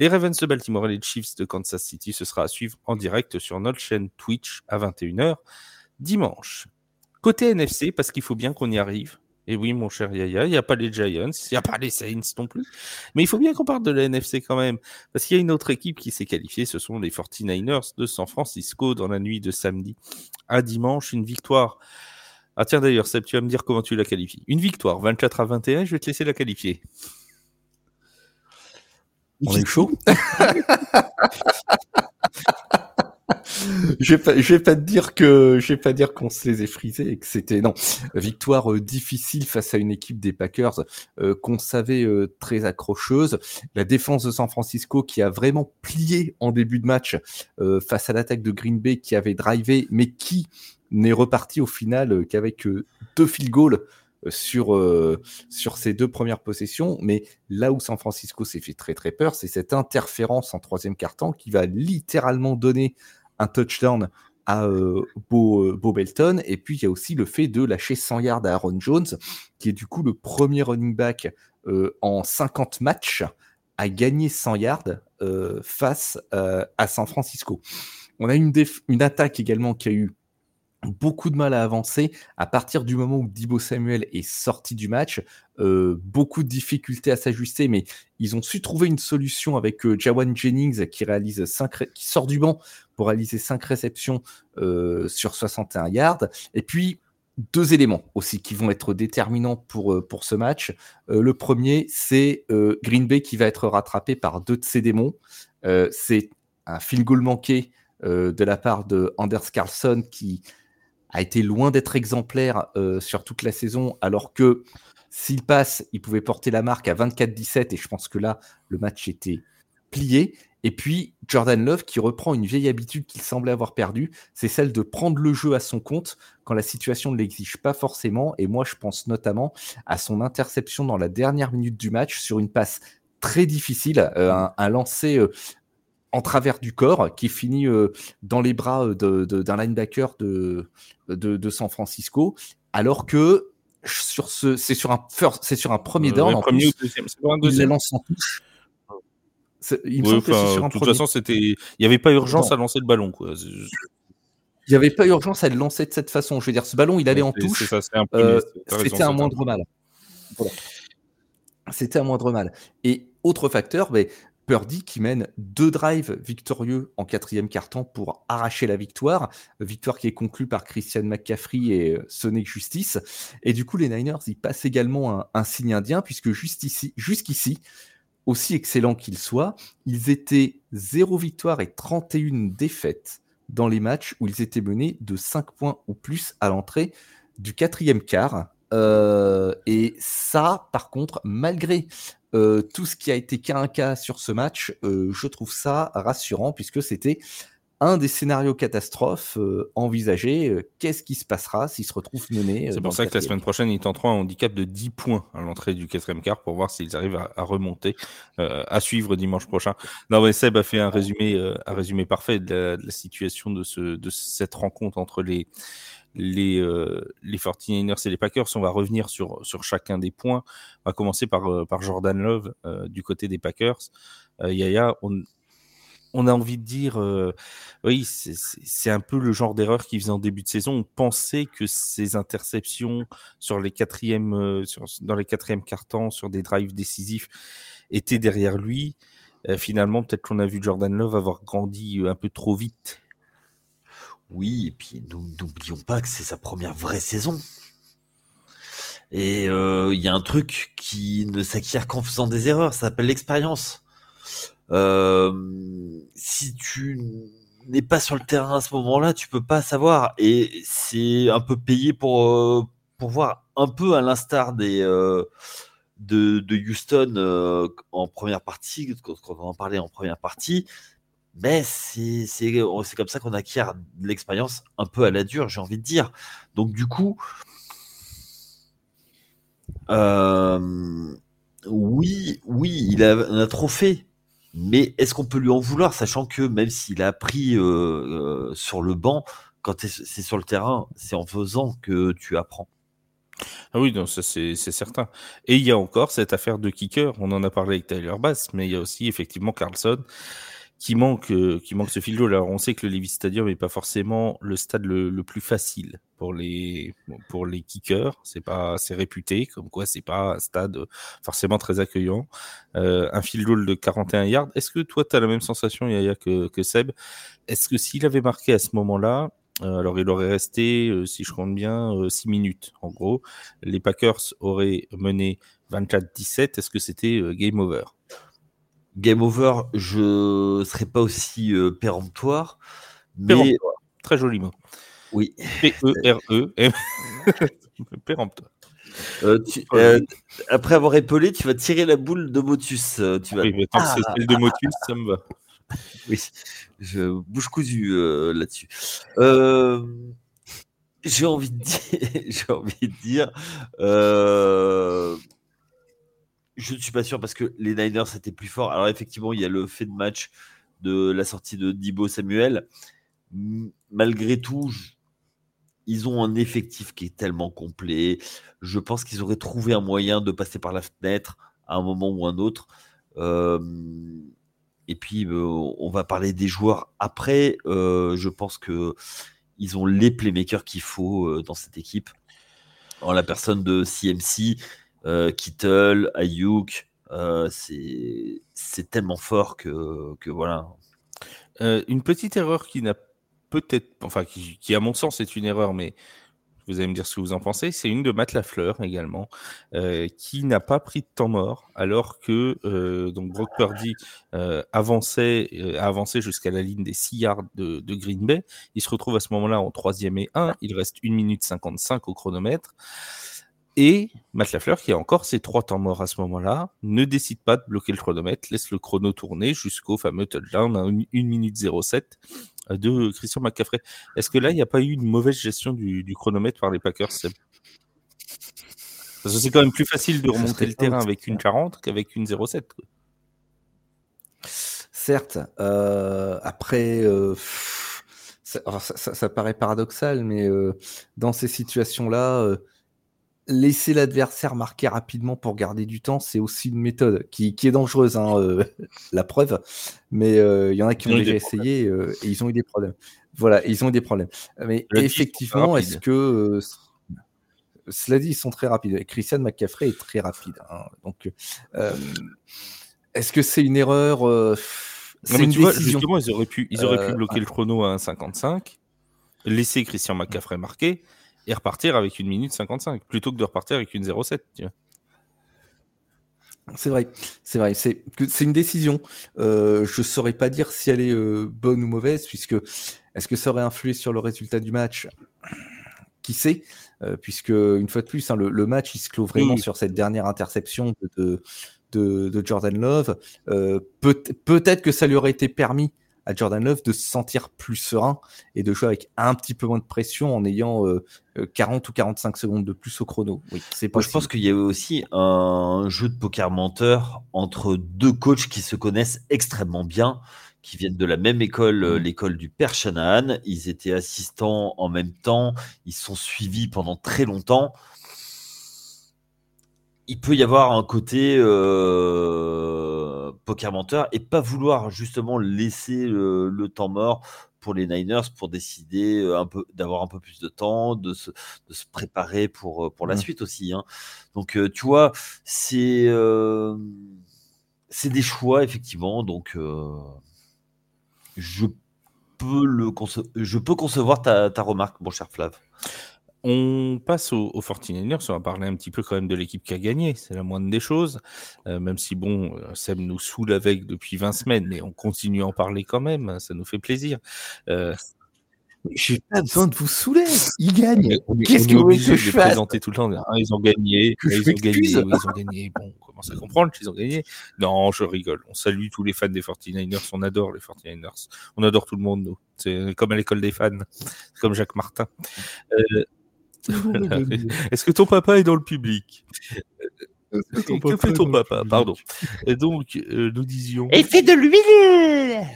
les Ravens de Baltimore et les Chiefs de Kansas City. Ce sera à suivre en direct sur notre chaîne Twitch à 21h dimanche. Côté NFC, parce qu'il faut bien qu'on y arrive, et oui, mon cher Yaya, il n'y a pas les Giants, il n'y a pas les Saints non plus. Mais il faut bien qu'on parle de la NFC quand même. Parce qu'il y a une autre équipe qui s'est qualifiée, ce sont les 49ers de San Francisco dans la nuit de samedi à dimanche. Une victoire. Ah tiens d'ailleurs, Seb, tu vas me dire comment tu la qualifies. Une victoire, 24 à 21, je vais te laisser la qualifier. On est chaud je vais pas, vais pas te dire que, je vais pas dire qu'on se les est frisés et que c'était non victoire euh, difficile face à une équipe des Packers euh, qu'on savait euh, très accrocheuse. La défense de San Francisco qui a vraiment plié en début de match face à l'attaque de Green Bay qui avait drivé mais qui n'est reparti au final qu'avec deux field goals sur, sur ces deux premières possessions. Mais là où San Francisco s'est fait très très peur, c'est cette interférence en troisième quart-temps qui va littéralement donner un touchdown à euh, Bo, euh, Belton. Et puis, il y a aussi le fait de lâcher 100 yards à Aaron Jones, qui est du coup le premier running back euh, en 50 matchs à gagner 100 yards face à San Francisco. On a une, une attaque également qui a eu beaucoup de mal à avancer à partir du moment où Dibo Samuel est sorti du match. Euh, beaucoup de difficultés à s'ajuster, mais ils ont su trouver une solution avec euh, Jawan Jennings qui réalise cinq qui sort du banc pour réaliser 5 réceptions euh, sur 61 yards. Et puis deux éléments aussi qui vont être déterminants pour, pour ce match. le premier, c'est Green Bay qui va être rattrapé par deux de ses démons. c'est un field goal manqué de la part de Anders Carlson qui a été loin d'être exemplaire euh, sur toute la saison, alors que s'il passe, il pouvait porter la marque à 24-17, et je pense que là, le match était plié. Et puis, Jordan Love qui reprend une vieille habitude qu'il semblait avoir perdue, c'est celle de prendre le jeu à son compte quand la situation ne l'exige pas forcément. Et moi, je pense notamment à son interception dans la dernière minute du match sur une passe très difficile, euh, un, un, lancer euh, en travers du corps, qui finit euh, dans les bras d'un linebacker de, de, San Francisco, alors que sur ce, c'est sur un c'est sur un premier down. premier plus, ou deuxième, Il lance en touche. Il me que sur un de toute façon, c'était, il n'y avait pas urgence à lancer le ballon, quoi. Il n'y avait pas urgence à le lancer de cette façon. Je veux dire, ce ballon, il allait en touche. C'était un moindre mal. C'était un moindre mal. Et autre facteur, mais Purdy qui mène deux drives victorieux en quatrième quart-temps pour arracher la victoire. Victoire qui est conclue par Christian McCaffrey et euh, Sonic Justice. Et du coup, les Niners, ils passent également un, signe indien puisque jusqu'ici, aussi excellent qu'ils soient, ils étaient 0 victoire et 31 défaites dans les matchs où ils étaient menés de 5 points ou plus à l'entrée du quatrième quart. Euh, et ça, par contre, malgré euh, tout ce qui a été cas un cas sur ce match, euh, je trouve ça rassurant puisque c'était un des scénarios catastrophes euh, envisagés. Qu'est-ce qui se passera s'ils se retrouvent menés C'est pour ça que la semaine prochaine, ils tenteront un handicap de 10 points à l'entrée du quatrième quart pour voir s'ils arrivent à, remonter, à suivre dimanche prochain. Non, mais Seb a fait un résumé, un résumé parfait de la, situation de, ce, de cette rencontre entre les, les, euh, les 49ers et les Packers. On va revenir sur, sur chacun des points. On va commencer par, euh, par Jordan Love euh, du côté des Packers. Yaya, on, on a envie de dire, oui, c'est un peu le genre d'erreur qu'il faisait en début de saison. On pensait que ces interceptions sur les quatrièmes, dans les quatrièmes cartons, sur des drives décisifs, étaient derrière lui. Finalement, peut-être qu'on a vu Jordan Love avoir grandi un peu trop vite. Oui, et puis n'oublions pas que c'est sa première vraie saison. Et il y a un truc qui ne s'acquiert qu'en faisant des erreurs, ça s'appelle l'expérience. Euh, si tu n'es pas sur le terrain à ce moment-là, tu peux pas savoir. Et c'est un peu payé pour, euh, pour voir un peu à l'instar des euh, de, de, Houston en première partie, quand on en parlait en première partie. Mais c'est comme ça qu'on acquiert l'expérience un peu à la dure, j'ai envie de dire. Donc du coup, oui, oui, il a un trophée mais est-ce qu'on peut lui en vouloir, sachant que même s'il a appris euh, euh, sur le banc, quand c'est sur le terrain, c'est en faisant que tu apprends. Ah oui, c'est certain. Et il y a encore cette affaire de kicker, on en a parlé avec Tyler Bass, mais il y a aussi effectivement Carlson qui manque, euh, qui manque ce fil d'eau. Alors, on sait que le Levis Stadium n'est pas forcément le stade le, plus facile pour les, pour les kickers. C'est pas, c'est réputé, comme quoi c'est pas un stade forcément très accueillant. Euh, un fil goal de 41 yards. Est-ce que toi, tu as la même sensation, Yaya, que, que Seb? Est-ce que s'il avait marqué à ce moment-là, euh, alors il aurait resté, si je compte bien, 6 minutes en gros. Les Packers auraient mené 24-17. Est-ce que c'était game over? Game over, je ne serais pas aussi euh, péremptoire. Mais... Très joli mot. Oui. P-E-R-E. -E. péremptoire. Euh, euh, après avoir épaulé, tu vas tirer la boule de Motus. tu vas... Oui, mais tant que c'est celle de Motus, ça me va. Oui, je bouge cousu là-dessus. j'ai envie de dire, j'ai envie de dire, je ne suis pas sûr parce que les Niners étaient plus forts. Alors effectivement, il y a le fait de match de la sortie de Dibo Samuel. Malgré tout, ils ont un effectif qui est tellement complet. Je pense qu'ils auraient trouvé un moyen de passer par la fenêtre à un moment ou un autre. Euh, et puis, euh, on va parler des joueurs après. Euh, je pense que ils ont les playmakers qu'il faut dans cette équipe. En la personne de CMC, Kittle, Ayuk, euh, c'est tellement fort que, voilà. Euh, une petite erreur qui n'a peut-être, enfin qui, à mon sens est une erreur, mais vous allez me dire ce que vous en pensez, c'est une de Matt Lafleur également, qui n'a pas pris de temps mort, alors que donc Brock Purdy avançait, avançait jusqu'à la ligne des 6 yards de, de, Green Bay. Il se retrouve à ce moment-là en troisième et 1. Il reste 1 minute 55 au chronomètre. Et Matt Lafleur, qui a encore ses trois temps morts à ce moment-là, ne décide pas de bloquer le chronomètre, laisse le chrono tourner jusqu'au fameux touchdown à 1 minute 07 euh, de Christian McCaffrey. Est-ce que là, il n'y a pas eu une mauvaise gestion du, chronomètre par les Packers Parce que c'est quand même plus facile de remonter le terrain avec une 40 qu'avec une 07. Certes, euh, après, euh, ça, paraît paradoxal, mais dans ces situations-là, laisser l'adversaire marquer rapidement pour garder du temps, c'est aussi une méthode qui, est dangereuse, hein, euh, la preuve. Mais il euh, y en a qui ont déjà essayé euh, et ils ont eu des problèmes. Voilà, ils ont eu des problèmes. Mais effectivement, est-ce que cela dit, ils sont très rapides. Christian McCaffrey est très rapide. Hein. donc, est-ce que c'est une erreur non, mais tu vois, justement, ils auraient pu, ils auraient pu bloquer le chrono à 1,55, laisser Christian McCaffrey marquer et repartir avec une minute 55 plutôt que de repartir avec une 0,7. C'est vrai, c'est vrai, c'est une décision. Euh, je saurais pas dire si elle est euh, bonne ou mauvaise, puisque est-ce que ça aurait influé sur le résultat du match? Qui sait? Euh, Puisque une fois de plus, hein, le, match il se clôt vraiment sur cette dernière interception de, de, Jordan Love. Peut-être que ça lui aurait été permis à Jordan Love de se sentir plus serein et de jouer avec un petit peu moins de pression en ayant 40 euh, ou 45 secondes de plus au chrono. Oui, c'est Je pense qu'il y avait aussi un jeu de poker menteur entre deux coachs qui se connaissent extrêmement bien, qui viennent de la même école, euh, mmh. l'école du père Shanahan. Ils étaient assistants en même temps, ils sont suivis pendant très longtemps il peut y avoir un côté euh, poker menteur et pas vouloir justement laisser le, temps mort pour les Niners pour décider un peu d'avoir un peu plus de temps, de se, de se préparer pour, pour la mmh. suite aussi. Hein. Donc tu vois, c'est c'est des choix effectivement. Donc je peux le je peux concevoir ta, ta remarque, mon cher Flav. On passe aux, 49ers, on va parler un petit peu quand même de l'équipe qui a gagné, c'est la moindre des choses, euh, même si bon, euh, Seb nous saoule avec depuis 20 semaines, mais on continue à en parler quand même, ça nous fait plaisir. Euh, j'ai pas besoin de vous saouler. Ils gagnent. Qu'est-ce que vous voulez que je fasse présenter tout le temps. Ah, ils ont gagné. ils ont gagné. ils ont gagné. Bon, on commence à comprendre qu'ils ont gagné. Non, je rigole. On salue tous les fans des 49ers. On adore les 49ers. On adore tout le monde, nous. C'est comme à l'école des fans. C'est comme Jacques Martin. Euh, Est-ce que ton papa est dans le public? Que fait ton papa? Pardon. Et donc, euh, nous disions. Et fait de l'huile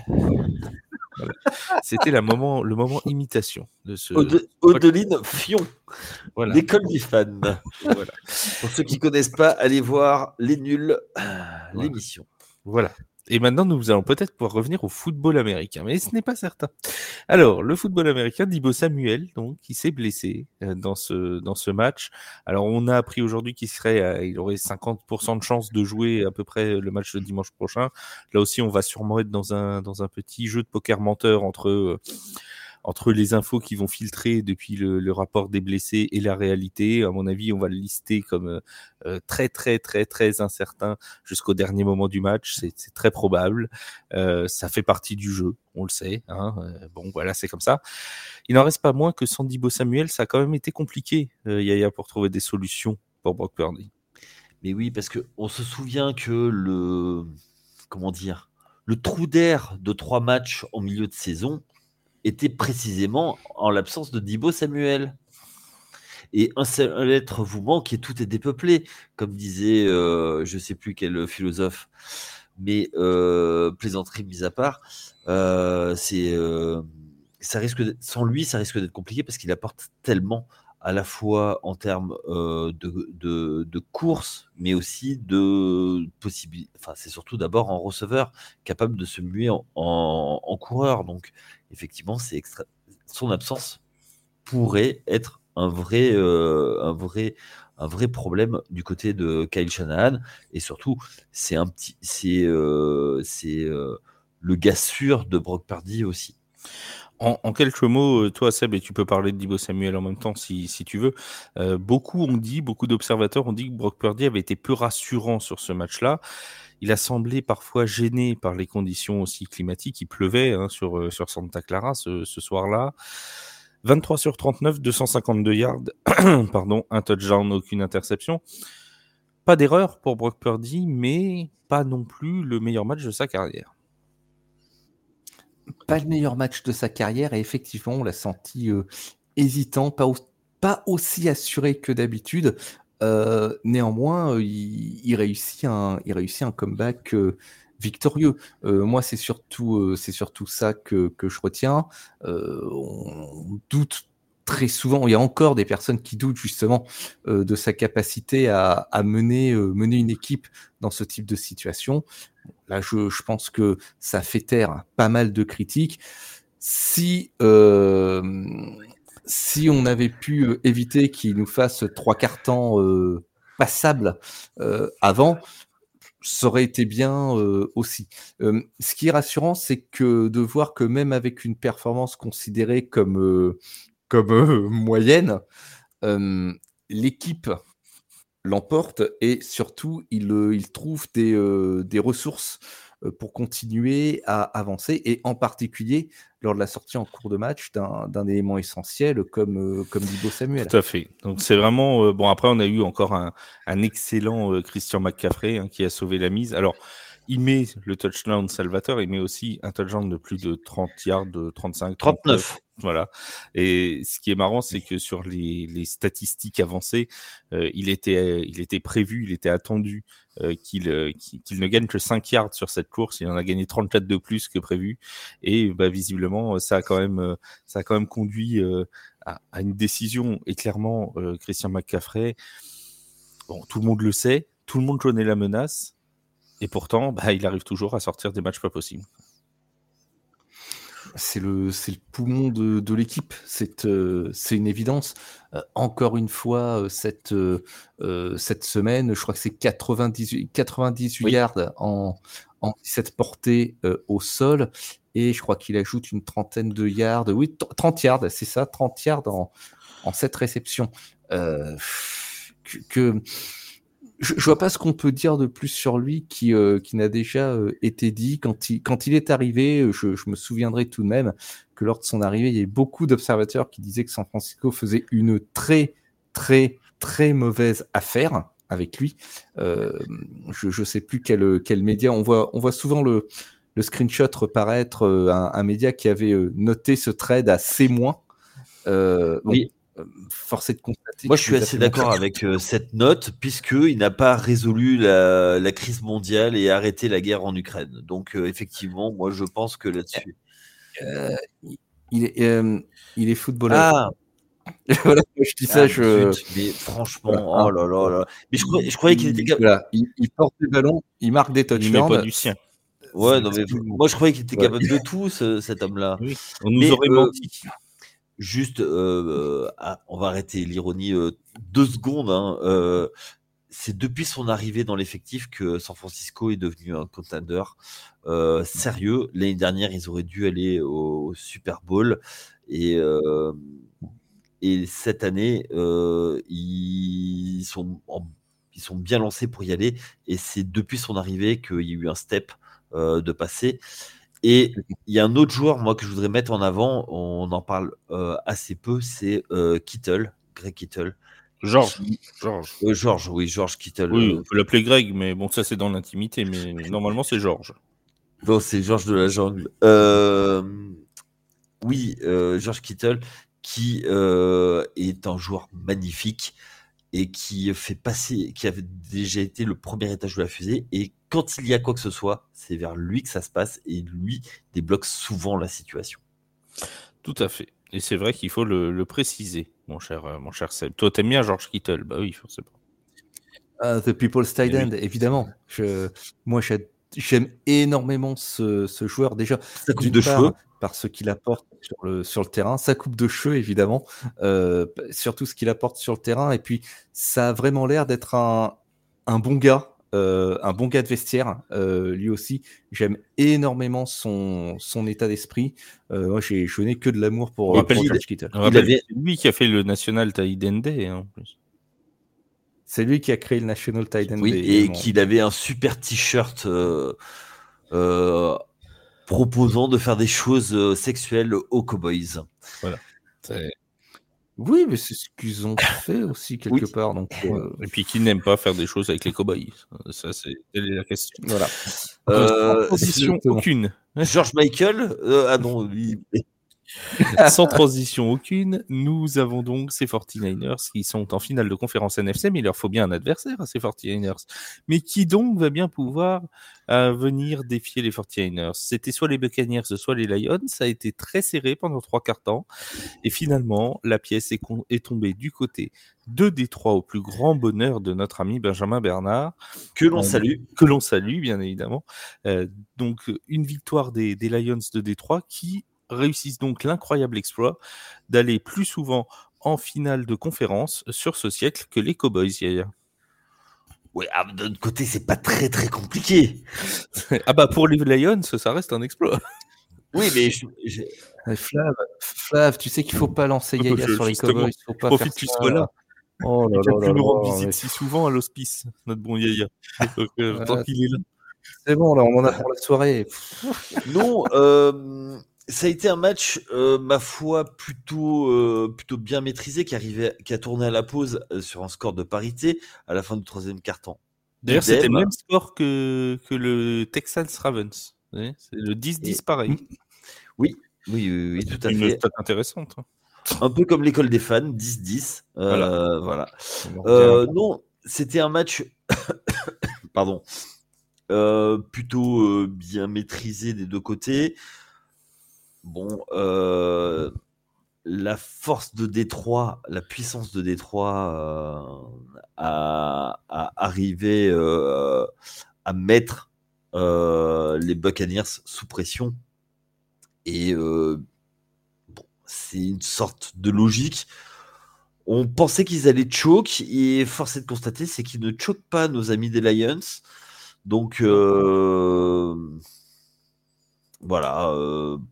C'était le moment, le moment imitation de ce. Odeline Fion, voilà. l'école des fans. Voilà. Pour ceux qui ne connaissent pas, allez voir Les Nuls, l'émission. Voilà. Et maintenant, nous allons peut-être pouvoir revenir au football américain, mais ce n'est pas certain. Alors, le football américain, Dibo Samuel, donc, qui s'est blessé euh, dans ce dans ce match. Alors, on a appris aujourd'hui qu'il serait, il aurait 50% de chance de jouer à peu près le match de dimanche prochain. Là aussi, on va sûrement être dans un dans un petit jeu de poker menteur entre euh, entre les infos qui vont filtrer depuis le, rapport des blessés et la réalité, à mon avis, on va le lister comme euh, euh, très très très très incertain jusqu'au dernier moment du match. C'est très probable. Euh, ça fait partie du jeu, on le sait. Hein. bon, voilà, c'est comme ça. Il n'en reste pas moins que Sandy Bo Samuel, ça a quand même été compliqué, Yaya, pour trouver des solutions pour Brock Purdy. Mais oui, parce que on se souvient que le comment dire le trou d'air de trois matchs en milieu de saison, était précisément en l'absence de Dibo Samuel. Et un seul être vous manque et tout est dépeuplé, comme disait euh, je ne sais plus quel philosophe, mais euh, plaisanterie mise à part, euh, c'est ça risque sans lui ça risque d'être compliqué parce qu'il apporte tellement à la fois en termes de, de, course, mais aussi de possibilité. Enfin, c'est surtout d'abord en receveur, capable de se muer en, coureur. Donc, effectivement, c'est son absence pourrait être un vrai, un vrai, un vrai problème du côté de Kyle Shanahan. Et surtout, c'est un petit, c'est, le gars sûr de Brock Purdy aussi. En, quelques mots, toi Seb, et tu peux parler de Dibo Samuel en même temps si, si tu veux, beaucoup ont dit, beaucoup d'observateurs ont dit que Brock Purdy avait été plus rassurant sur ce match-là. Il a semblé parfois gêné par les conditions aussi climatiques. Il pleuvait hein, sur, euh, sur Santa Clara ce, soir-là. 23 sur 39, 252 yards, pardon, un touchdown, aucune interception. Pas d'erreur pour Brock Purdy, mais pas non plus le meilleur match de sa carrière. Pas le meilleur match de sa carrière, et effectivement, on l'a senti euh, hésitant, pas, aussi assuré que d'habitude. Euh, néanmoins, euh, il, réussit un, comeback victorieux. moi, c'est surtout, c'est surtout ça que, je retiens. on doute très souvent, il y a encore des personnes qui doutent justement de sa capacité à, mener une équipe dans ce type de situation. Là, je, pense que ça fait taire pas mal de critiques. Si si on avait pu euh, éviter qu'il nous fasse trois quarts temps euh, passables euh, avant, ça aurait été bien aussi. ce qui est rassurant, c'est que de voir que même avec une performance considérée comme, comme moyenne, l'équipe l'emporte et surtout il, il trouve des, des ressources pour continuer à avancer et en particulier lors de la sortie en cours de match d'un élément essentiel comme, euh, comme Dibo Samuel. Tout à fait. Donc c'est vraiment euh, bon. Après, on a eu encore un, un excellent euh, Christian McCaffrey hein, qui a sauvé la mise. Alors, il met le touchdown Salvateur, il met aussi un touchdown de plus de 30 yards, de 35, 39. Voilà. Et ce qui est marrant, c'est que sur les, les statistiques avancées, il, était, il était prévu, il était attendu euh, qu'il qu'il ne gagne que 5 yards sur cette course. Il en a gagné 34 de plus que prévu. Et bah, visiblement, ça a quand même, ça a quand même conduit à, à, une décision. Et clairement, Christian McCaffrey, bon, tout le monde le sait, tout le monde connaît la menace Et pourtant, bah, il arrive toujours à sortir des matchs pas possibles. C'est le, le poumon de, de l'équipe, c'est euh, une évidence. Euh, encore une fois, euh, cette, semaine, je crois que c'est 98, 98 yards en, en 17 portées au sol. Et je crois qu'il ajoute une trentaine de yards. Oui, 30 yards, c'est ça, 30 yards en, en cette réception. que je, je vois pas ce qu'on peut dire de plus sur lui qui, euh, qui n'a déjà euh, été dit. Quand il, quand il est arrivé, euh, je, me souviendrai tout de même que lors de son arrivée, il y avait beaucoup d'observateurs qui disaient que San Francisco faisait une très, très, très mauvaise affaire avec lui. je ne sais plus quel, quel média. On voit, on voit souvent le, le screenshot reparaître, un, un, média qui avait noté ce trade à C-. Euh, oui. Euh, forcé de constater. Moi, je suis assez d'accord avec euh, cette note, puisqu'il n'a pas résolu la, crise mondiale et arrêté la guerre en Ukraine. Donc, euh, effectivement, moi, je pense que là-dessus. il, est, il est footballeur. Ah voilà, je dis ça, ah, je. Mais franchement, oh là là là. Mais je croyais, qu'il était capable. Il, porte des ballons, il marque des touchdowns. Il pas du sien. Ouais, non, mais moi je croyais qu'il était capable de tout, cet homme-là. On nous aurait menti. Juste, euh, ah, on va arrêter l'ironie euh, deux secondes. Hein, euh, c'est depuis son arrivée dans l'effectif que San Francisco est devenu un contender sérieux. L'année dernière, ils auraient dû aller au Super Bowl et et cette année, ils sont ils sont bien lancés pour y aller. Et c'est depuis son arrivée qu'il y a eu un step de passé. Et il y a un autre joueur, moi, que je voudrais mettre en avant, on en parle euh, assez peu, c'est euh, Kittle, Greg Kittle. Georges. Georges. Euh, Georges, oui, Georges Kittle. Oui, on peut l'appeler Greg, mais bon, ça c'est dans l'intimité, mais normalement c'est Georges. Bon, c'est Georges de la jungle. oui, Georges Kittle, qui est un joueur magnifique et qui fait passer, qui avait déjà été le premier étage de la fusée et quand il y a quoi que ce soit, c'est vers lui que ça se passe et lui débloque souvent la situation. Tout à fait. Et c'est vrai qu'il faut le, préciser, mon cher, euh, mon cher Seb. Toi, t'aimes bien George Kittle? Bah oui, forcément. Uh, the People's Tight End, évidemment. Je, moi, j'aime énormément ce, joueur. Déjà, sa coupe de cheveux. Par ce qu'il apporte sur le, sur le terrain. Sa coupe de cheveux, évidemment. Euh, surtout ce qu'il apporte sur le terrain. Et puis, ça a vraiment l'air d'être un, un bon gars. Euh, un bon gars de vestiaire, euh, lui aussi. J'aime énormément son, son état d'esprit. Euh, moi, je n'ai que de l'amour pour, George Kittle. Il avait lui qui a fait le National Tight End hein, en plus. C'est lui qui a créé le National Tight End Oui, et qu'il avait un super t-shirt proposant de faire des choses sexuelles aux Cowboys. Voilà. Oui, mais c'est ce qu'ils ont fait aussi quelque part. Donc, euh, Et puis qui n'aime pas faire des choses avec les cobayes Ça, c'est la question. Voilà. Euh, aucune. George Michael euh, Ah non, lui. Sans transition aucune, nous avons donc ces 49ers qui sont en finale de conférence NFC, mais il leur faut bien un adversaire à ces 49ers. Mais qui donc va bien pouvoir euh, venir défier les 49ers C'était soit les Buccaneers, soit les Lions. Ça a été très serré pendant trois quarts temps. Et finalement, la pièce est, est tombée du côté de Détroit au plus grand bonheur de notre ami Benjamin Bernard. Que l'on salue. Que l'on salue, bien évidemment. Euh, donc, une victoire des, des Lions de Détroit qui réussissent donc l'incroyable exploit d'aller plus souvent en finale de conférence sur ce siècle que les Cowboys, Yaya. Oui, ah, d'un autre côté, c'est pas très très compliqué. ah bah pour les Lions, ça reste un exploit. Oui, mais Flav, Flav, tu sais qu'il faut pas lancer Yaya sur les Cowboys. Il faut pas profite qu'il soit là. Oh là là là, nous rendre visite si souvent à l'hospice, notre bon Yaya. Euh, tant qu'il est là. C'est bon, là, on en a pour la soirée. non, euh, ça a été un match, euh, ma foi, plutôt, euh, plutôt bien maîtrisé, qui, arrivait, qui a tourné à la pause euh, sur un score de parité à la fin du troisième quart-temps. D'ailleurs, c'était le même score que, que le Texans Ravens. C'est le 10-10 pareil. Oui, oui, oui, tout à fait. Une intéressante. Hein. Un peu comme l'école des fans, 10-10. voilà. voilà. non, c'était un match. Pardon. plutôt bien maîtrisé des deux côtés. Bon, euh, la force de Détroit, la puissance de Détroit euh, a, arrivé euh, à mettre les Buccaneers sous pression. Et c'est une sorte de logique. On pensait qu'ils allaient choke et force est de constater, c'est qu'ils ne choquent pas nos amis des Lions. Donc voilà,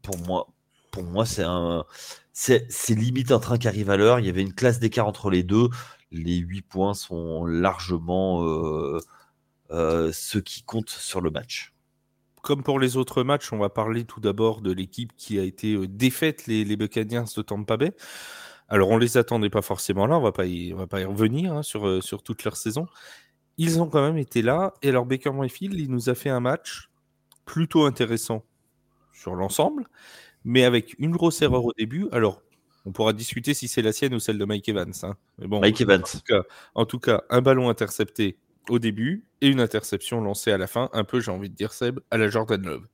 pour moi, pour moi c'est un, c'est limite un train qui arrive à l'heure. Il y avait une classe d'écart entre les deux. Les 8 points sont largement ceux qui comptent sur le match comme pour les autres matchs, on va parler tout d'abord de l'équipe qui a été euh, défaite, les, les Buccaneers de Tampa Bay. Alors, on les attendait pas forcément là, on va pas y, va pas y revenir hein, sur, euh, sur toute leur saison. Ils ont quand même été là, et alors Baker Mayfield, il nous a fait un match plutôt intéressant sur l'ensemble, mais avec une grosse erreur au début. Alors, on pourra discuter si c'est la sienne ou celle de Mike Evans. Hein. Mais bon, Mike Evans. en tout cas, un ballon intercepté au début et une interception lancée à la fin, un peu, j'ai envie de dire, Seb, à la Jordan Love.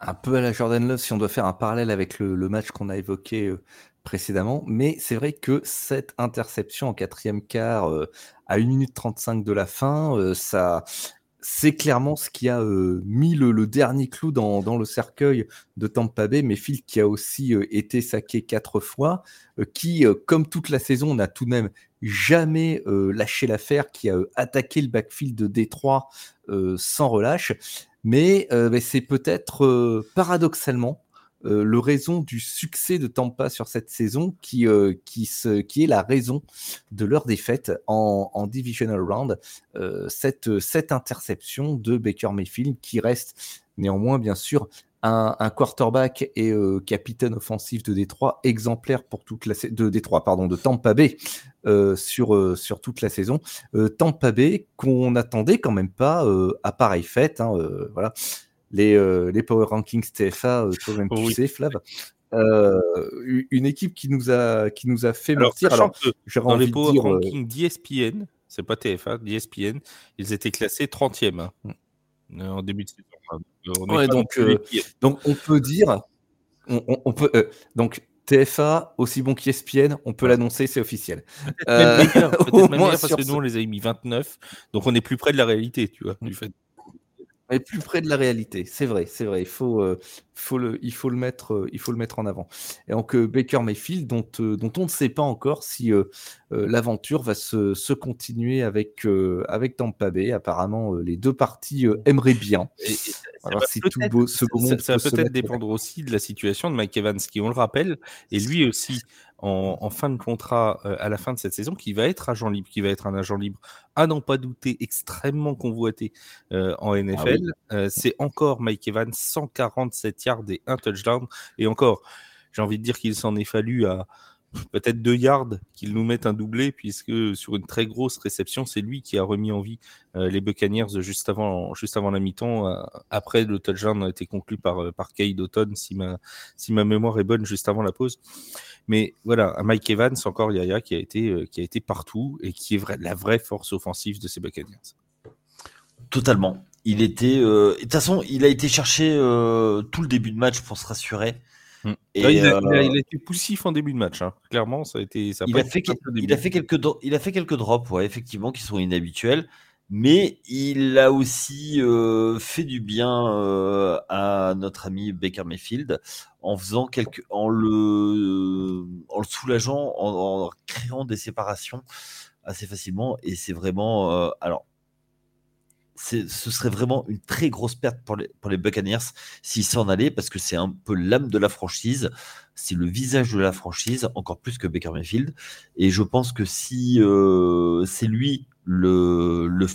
Un peu à la Jordan Love, si on doit faire un parallèle avec le, match qu'on a évoqué euh, précédemment. Mais c'est vrai que cette interception en quatrième quart, euh, à 1 minute 35 de la fin, euh, ça, c'est clairement ce qui a mis le, dernier clou dans, le cercueil de Tampa Bay, mais Phil qui a aussi été saqué quatre fois, qui, comme toute la saison, n'a tout de même jamais lâché l'affaire, qui a attaqué le backfield de Détroit sans relâche. Mais c'est peut-être paradoxalement euh, le raison du succès de Tampa sur cette saison qui, euh, qui, se, qui est la raison de leur défaite en, divisional round. Euh, cette, cette interception de Baker Mayfield qui reste néanmoins bien sûr un, un quarterback et capitaine offensif de Détroit exemplaire pour toute la de Détroit pardon de Tampa Bay sur sur toute la saison. Tampa Bay qu'on n'attendait quand même pas à pareille fête. Hein, voilà les, euh, les Power Rankings TFA, euh, toi-même tu sais, Flav. Euh, une équipe qui nous a, qui nous a fait alors, mentir. Alors, que dans les Power Rankings d'ESPN, c'est pas TFA, d'ESPN, ils étaient classés 30e hein, en début de saison. Ouais, donc, donc, on peut dire, on, on peut, donc TFA, aussi bon qu'ESPN, on peut l'annoncer, c'est officiel. Peut-être même meilleur, peut même parce que nous, on les a mis 29, donc on est plus près de la réalité, tu vois, du fait est plus près de la réalité. C'est vrai, c'est vrai. Il faut, euh, faut le, il faut le mettre, euh, il faut le mettre en avant. Et donc euh, Baker Mayfield, dont, dont on ne sait pas encore si l'aventure va se, se, continuer avec, avec Tampa Bay. Apparemment, les deux parties aimeraient bien. Et, Alors, si tout beau, ce beau monde ça, va peut-être dépendre aussi de la situation de Mike Evans, qui, on le rappelle, et lui aussi en, fin de contrat euh, à la fin de cette saison, qui va être agent libre, qui va être un agent libre, à n'en pas douter, extrêmement convoité euh, en NFL. Ah euh, c'est encore Mike Evans, 147 yards et un touchdown. Et encore, j'ai envie de dire qu'il s'en est fallu à peut-être deux yards qu'il nous mette un doublé, puisque sur une très grosse réception, c'est lui qui a remis en vie les Buccaneers juste avant, juste avant la mi-temps. après, le touchdown a été conclu par, par Kay Auton, si ma, si ma mémoire est bonne, juste avant la pause. Mais voilà, Mike Evans, encore Yaya, qui a été, euh, qui a été partout et qui est la vraie force offensive de ces Buccaneers. Totalement. Il était, euh, de toute façon, il a été cherché euh, tout le début de match pour se rassurer. Hmm. Et il, a, été poussif en début de match, hein. clairement. Ça a été. Ça il, a fait, il, a fait quelques, il a fait quelques drops, ouais, effectivement, qui sont inhabituels mais il a aussi euh, fait du bien euh, à notre ami Baker Mayfield en faisant quelques, en le, en le soulageant, en, créant des séparations assez facilement. Et c'est vraiment, euh, alors, ce serait vraiment une très grosse perte pour les, Buccaneers s'ils s'en allaient parce que c'est un peu l'âme de la franchise, c'est le visage de la franchise, encore plus que Baker Mayfield. Et je pense que si c'est lui le,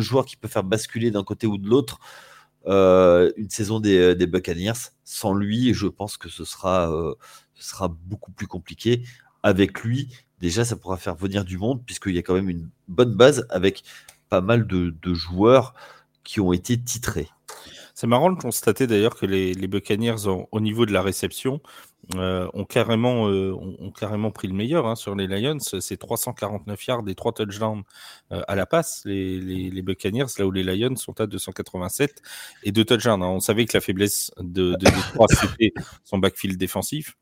joueur qui peut faire basculer d'un côté ou de l'autre euh, une saison des, Buccaneers. Sans lui, je pense que ce sera, euh, ce sera beaucoup plus compliqué. Avec lui, déjà, ça pourra faire venir du monde, puisqu'il y a quand même une bonne base avec pas mal de, joueurs qui ont été titrés. C'est marrant de constater d'ailleurs que les, Buccaneers, au niveau de la réception, euh, ont, carrément, euh, carrément pris le meilleur hein, sur les Lions. C'est 349 yards et 3 touchdowns euh, à la passe, les, Buccaneers, là où les Lions sont à 287 et 2 touchdowns. Hein. On savait que la faiblesse de, c'était son backfield défensif.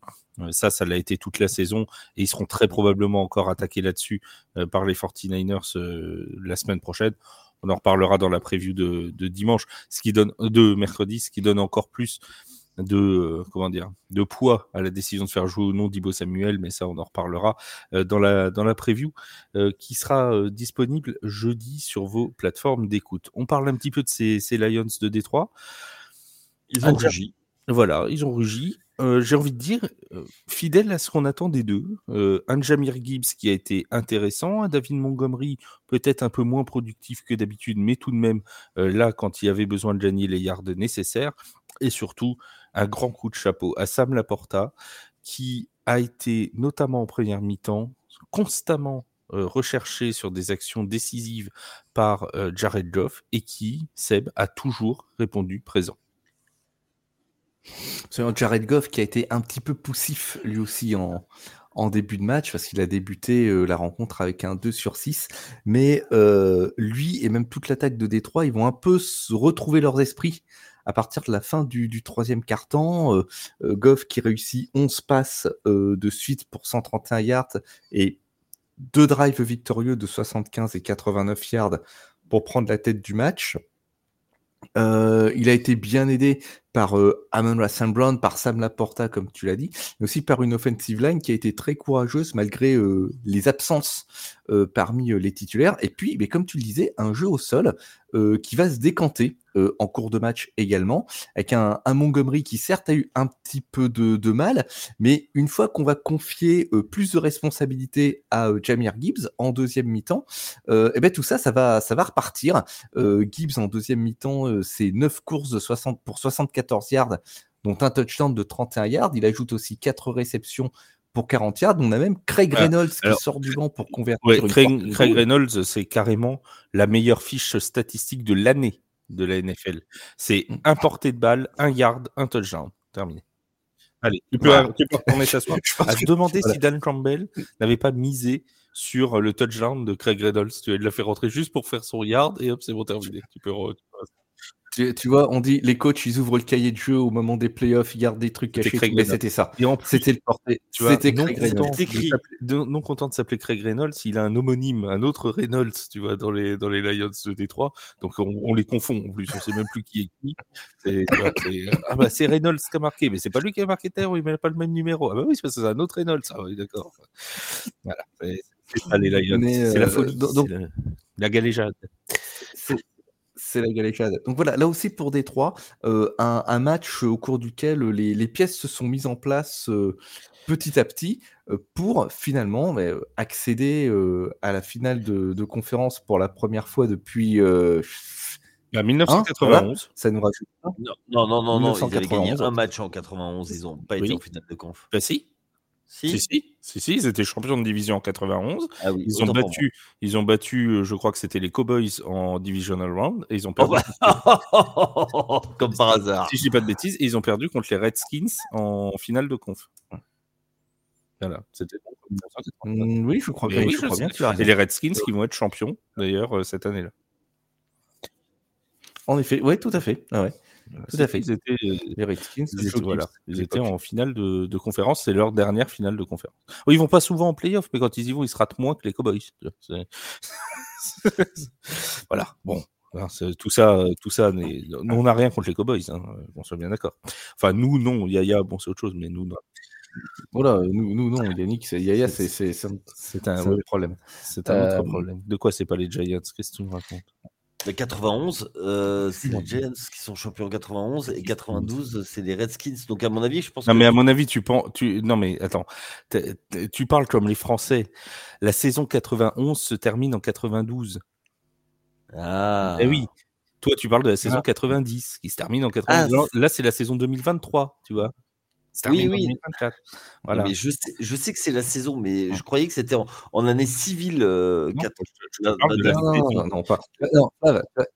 Ça, ça l'a été toute la saison et ils seront très probablement encore attaqués là-dessus par les 49ers la semaine prochaine. On en reparlera dans la preview de, dimanche, ce qui donne de mercredi, ce qui donne encore plus de euh, comment dire de poids à la décision de faire jouer ou non Dibo Samuel, mais ça on en reparlera euh, dans la dans la preview euh, qui sera disponible jeudi sur vos plateformes d'écoute. On parle un petit peu de ces, ces Lions de Détroit. Ils ont rugi. Voilà, ils ont rugi. J'ai envie de dire, fidèle à ce qu'on attend des deux, un Jamir Gibbs qui a été intéressant, un David Montgomery peut-être un peu moins productif que d'habitude, mais tout de même là quand il y avait besoin de gagner les yards nécessaires, et surtout un grand coup de chapeau à Sam Laporta, qui a été, notamment en première mi-temps, constamment euh, recherché sur des actions décisives par euh, Jared Goff et qui, Seb, a toujours répondu présent. C'est Jared Goff qui a été un petit peu poussif lui aussi en, début de match parce qu'il a débuté euh, la rencontre avec un 2 sur 6. Mais lui et même toute l'attaque de Détroit, ils vont un peu se retrouver leurs esprits à partir de la fin du, troisième quart-temps, euh, euh, Goff qui réussit 11 passes euh, de suite pour 131 yards et deux drives victorieux de 75 et 89 yards pour prendre la tête du match. il a été bien aidé par Amon Rassan Brown, par Sam Laporta, comme tu l'as dit, mais aussi par une offensive line qui a été très courageuse malgré les absences parmi les titulaires. Et puis, mais comme tu le disais, un jeu au sol qui va se décanter euh, en cours de match également, avec un, Montgomery qui certes a eu un petit peu de, mal, mais une fois qu'on va confier euh, plus de responsabilités à euh, Jamir Gibbs en deuxième mi-temps, et eh ben tout ça, ça va, ça va repartir. Gibbs en deuxième mi-temps, c'est 9 courses de 60 pour 74 yards, dont un touchdown de 31 yards. Il ajoute aussi 4 réceptions pour 40 yards. On a même Craig Reynolds qui sort du banc pour convertir. Craig, Craig Reynolds, c'est carrément la meilleure fiche statistique de l'année de la NFL. C'est mmh. un porté de balle, un yard, un touchdown. Terminé. Allez, tu peux, tu peux retourner t'asseoir. À se demander si Dan Campbell n'avait pas misé sur le touchdown de Craig Reynolds. Tu l'a fait rentrer juste pour faire son yard et hop, c'est bon, terminé. Tu peux, tu, vois, on dit les coachs, ils ouvrent le cahier de jeu au moment des playoffs, ils gardent des trucs cachés. Mais c'était ça. C'était le porté. C'était non, content, non content de s'appeler Craig Reynolds, il a un homonyme, un autre Reynolds, tu vois, dans les, dans les Lions de Détroit. Donc on, les confond en plus, on sait même plus qui est qui. C'est, ah bah c'est Reynolds qui a marqué, mais c'est pas lui qui a marqué terre, il n'a pas le même numéro. Ah bah oui, c'est parce que c'est un autre Reynolds. Ah oui, d'accord. Voilà. C'est les Lions. C'est la euh, folie. Donc, la, la galéjade c'est la galéjade. Donc voilà, là aussi pour Détroit, euh, un, match au cours duquel les, pièces se sont mises en place euh, petit à petit euh, pour finalement bah, accéder à la finale de, conférence pour la première fois depuis. 1991. Hein, ça nous rajoute. Non, non, non, non, ils avaient gagné un match en 91, ils n'ont pas été en finale de conf. Bah si. Si. Si, si, ils étaient champions de division en 91. Ah ils, ont battu, ils ont battu, euh, je crois que c'était les Cowboys en Divisional Round, et ils ont perdu. Comme par hasard. Si je dis pas de bêtises, ils ont perdu contre les Redskins en finale de conf. Voilà, c'était mmh, oui, je crois, bien, oui, je crois bien Et les Redskins qui vont être champions, d'ailleurs, euh, cette année-là. En effet, oui, tout à fait. Ah ouais. Tout à fait. Ils étaient, les Redskins, ils étaient, en finale de, conférence. C'est leur dernière finale de conférence. Oh, ils vont pas souvent en playoff, mais quand ils y vont, ils se ratent moins que les Cowboys. voilà. Bon. Tout ça, tout ça, on n'a rien contre les Cowboys, hein, on soit bien d'accord. Enfin, nous, non, Yaya, bon, c'est autre chose, mais nous, non. Voilà, nous, nous non, Yannick, c'est Yaya, c'est un, autre problème. C'est un autre euh, problème. De quoi c'est pas les Giants Qu'est-ce que tu me racontes? De 91, euh, c'est les Giants qui sont champions en 91 et 92, c'est les Redskins. Donc à mon avis, je pense. Non, mais à mon avis, tu penses, tu, non mais attends, tu parles comme les Français. La saison 91 se termine en 92. Ah. Eh oui. Toi, tu parles de la saison 90 ah. qui se termine en 92. Ah, là, c'est la saison 2023, tu vois. Oui, oui. Voilà. Mais je, sais, je sais que c'est la saison, mais je croyais que c'était en, en, année civile. Euh, non, non, non, pas.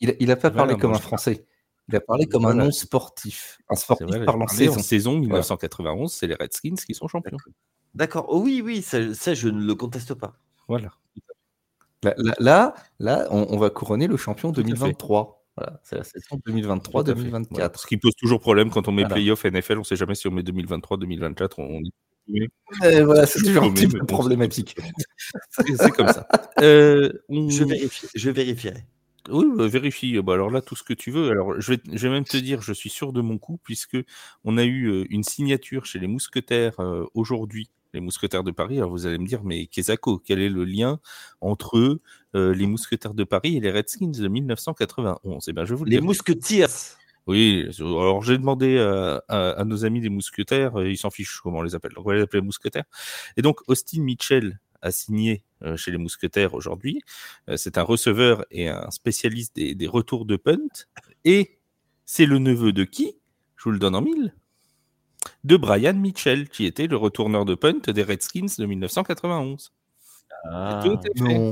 il n'a pas parlé comme un Français. Il a parlé comme un non-sportif. Un sportif parlant saison. En saison 1991, c'est les Redskins qui sont champions. D'accord. Oh, oui, oui, ça, ça, je ne le conteste pas. Voilà. Là, là, on, on va couronner le champion 2023. Voilà, c'est la saison 2023-2024. Ce qui pose toujours problème quand on met playoff NFL, on ne sait jamais si on met 2023-2024. On... voilà, c'est toujours un petit peu problématique. c'est comme ça. Euh, je, vérifie, je vérifierai. Oui, bah, vérifie. Bah, alors là, tout ce que tu veux. Alors, je vais, je vais même te dire, je suis sûr de mon coup, puisque on a eu euh, une signature chez les Mousquetaires euh, aujourd'hui, les Mousquetaires de Paris. Alors, vous allez me dire, mais Kezako, quel est le lien entre eux, les Mousquetaires de Paris et les Redskins de 1991 Eh bien, je vous le Les Mousquetiers oui, alors j'ai demandé à, nos amis des mousquetaires, ils s'en fichent comment on les appelle, on va les appeler mousquetaires? Et donc Austin Mitchell a signé euh, chez les mousquetaires aujourd'hui. Euh, c'est un receveur et un spécialiste des, retours de punt. Et c'est le neveu de qui? Je vous le donne en mille. De Brian Mitchell, qui était le retourneur de punt des Redskins de 1991. Ah,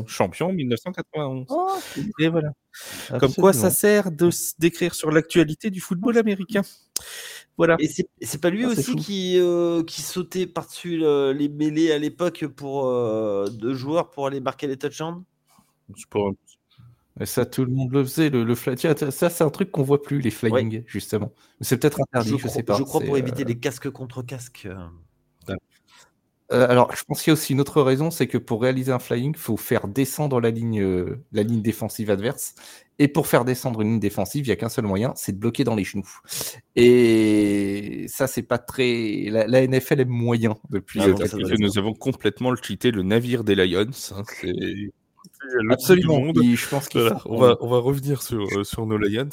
Champion 1991. et voilà. Comme quoi, ça sert de d'écrire sur l'actualité du football américain. Voilà. Et c'est pas lui ah, aussi qui, euh, qui sautait par-dessus les mêlées à l'époque pour euh, deux joueurs pour aller marquer les touchdowns? Ça, tout le monde le faisait. Le, le ça, c'est un truc qu'on voit plus, les flying, justement. C'est peut-être interdit, je, sais pas. Je crois pour éviter euh, les casques contre casques. Euh, alors, je pense qu'il y a aussi une autre raison, c'est que pour réaliser un flying, il faut faire descendre la ligne, euh, la ligne défensive adverse. Et pour faire descendre une ligne défensive, il n'y a qu'un seul moyen, c'est de bloquer dans les genoux. Et ça, c'est pas très. La, NFL est moyen depuis. Ah, nous avons complètement cheaté le navire des Lions. Hein, Absolument. je pense on, va, on va revenir sur, euh, sur nos Lions.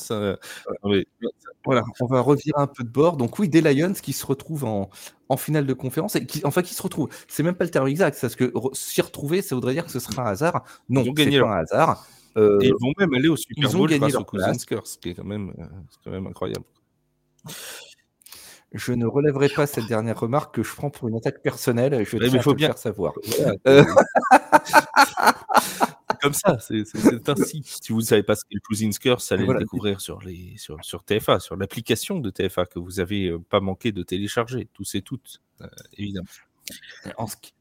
voilà, on va revenir un peu de bord. Donc oui, des Lions qui se retrouvent en, en finale de conférence et qui, enfin qui se retrouvent. C'est même pas le terme exact, parce que s'y retrouver, ça voudrait dire que ce sera un hasard. Non, c'est pas un hasard. Euh, ils vont même aller au Super Bowl grâce au ce qui est quand même, euh, quand même incroyable. Je ne relèverai pas cette dernière remarque que je prends pour une attaque personnelle. Je vais faut bien faire savoir. Euh, comme ça, c'est ainsi. Si vous ne savez pas ce qu'est le Cousins Curse, allez le découvrir sur, les, sur, sur TFA, sur l'application de TFA que vous n'avez euh, pas manqué de télécharger, tous et toutes, euh, évidemment. En ce qui,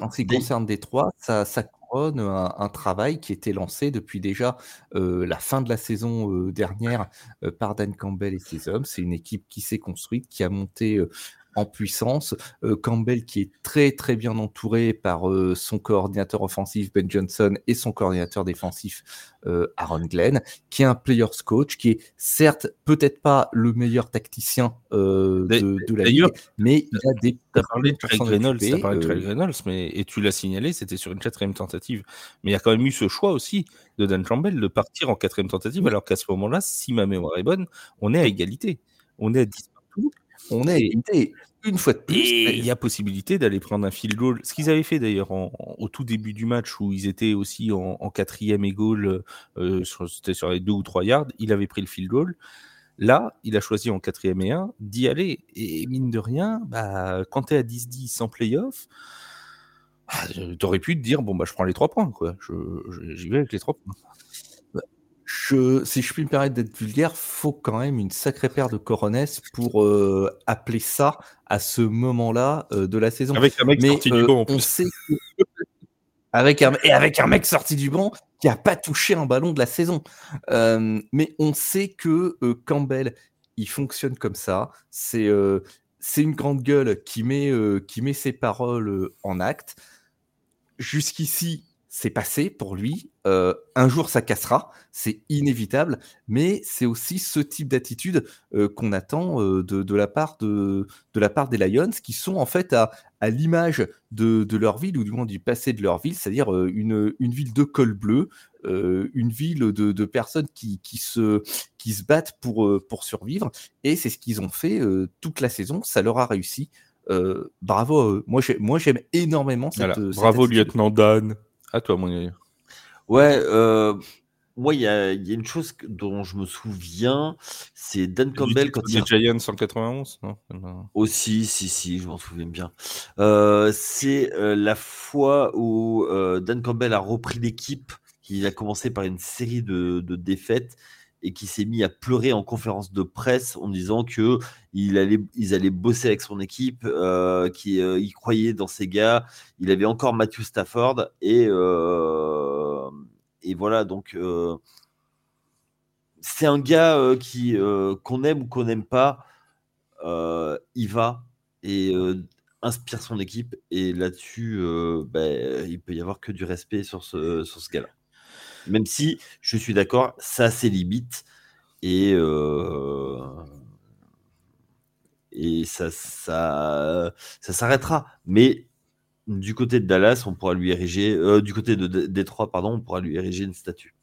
en ce qui, concerne Détroit, ça, ça un, travail qui était lancé depuis déjà euh, la fin de la saison dernière par Dan Campbell et ses hommes. C'est une équipe qui s'est construite, qui a monté en puissance. Euh, Campbell qui est très très bien entouré par euh, son coordinateur offensif Ben Johnson et son coordinateur défensif euh, Aaron Glenn, qui est un players coach, qui est certes peut-être pas le meilleur tacticien de, de, la ligue, mais il a des... Tu as parlé de Craig Reynolds, mais, et tu l'as signalé, c'était sur une quatrième tentative. Mais il y a quand même eu ce choix aussi de Dan Campbell de partir en quatrième tentative, alors qu'à ce moment-là, si ma mémoire est bonne, on est à égalité. On est à 10 partout on est une fois de plus. Et il y a possibilité d'aller prendre un field goal. Ce qu'ils avaient fait d'ailleurs au tout début du match où ils étaient aussi en, quatrième et goal, euh, c'était sur les deux ou trois yards, il avait pris le field goal. Là, il a choisi en quatrième et un d'y aller. Et mine de rien, bah, quand tu es à 10-10 en playoff, bah, tu aurais pu te dire bon, bah, je prends les trois points. quoi. J'y vais avec les trois points si je puis me permettre d'être vulgaire, faut quand même une sacrée paire de coronets pour euh, appeler ça à ce moment-là euh, de la saison. Avec un mec sorti du euh, banc. On sait avec un... et avec un mec sorti du banc qui a pas touché un ballon de la saison. mais on sait que Campbell, il fonctionne comme ça. C'est c'est une grande gueule qui met qui met ses paroles en acte. Jusqu'ici, c'est passé pour lui. Euh, un jour, ça cassera, c'est inévitable, mais c'est aussi ce type d'attitude euh, qu'on attend euh, de, la part de, de, la part des Lions, qui sont en fait à, à l'image de, de, leur ville, ou du moins du passé de leur ville, c'est-à-dire une, une, ville de col bleu, une ville de, personnes qui, qui, se, qui se battent pour, pour survivre, et c'est ce qu'ils ont fait toute la saison, ça leur a réussi. bravo, moi j'aime énormément cette, Bravo, lieutenant Dan. À toi, mon Ouais, euh, moi, il y a, une chose dont je me souviens, c'est Dan Campbell quand il. Giants 191, non? Aussi, si, si, je m'en souviens bien. Euh, c'est euh, la fois où Dan Campbell a repris l'équipe. Il a commencé par une série de défaites et qui s'est mis à pleurer en conférence de presse en disant que il allait, ils allaient bosser avec son équipe, euh, qu'il euh, croyait dans ses gars. Il avait encore Matthew Stafford et, euh, et voilà donc euh, c'est un gars qui qu'on aime ou qu'on n'aime pas, il va et inspire son équipe. Et là-dessus, ben, il peut y avoir que du respect sur ce, sur ce gars-là. Même si je suis d'accord, ça a ses limites. Et, euh, et ça, ça, ça s'arrêtera. Mais du côté de Dallas, on pourra lui ériger, euh, du côté de Détroit, pardon, on pourra lui ériger une statue.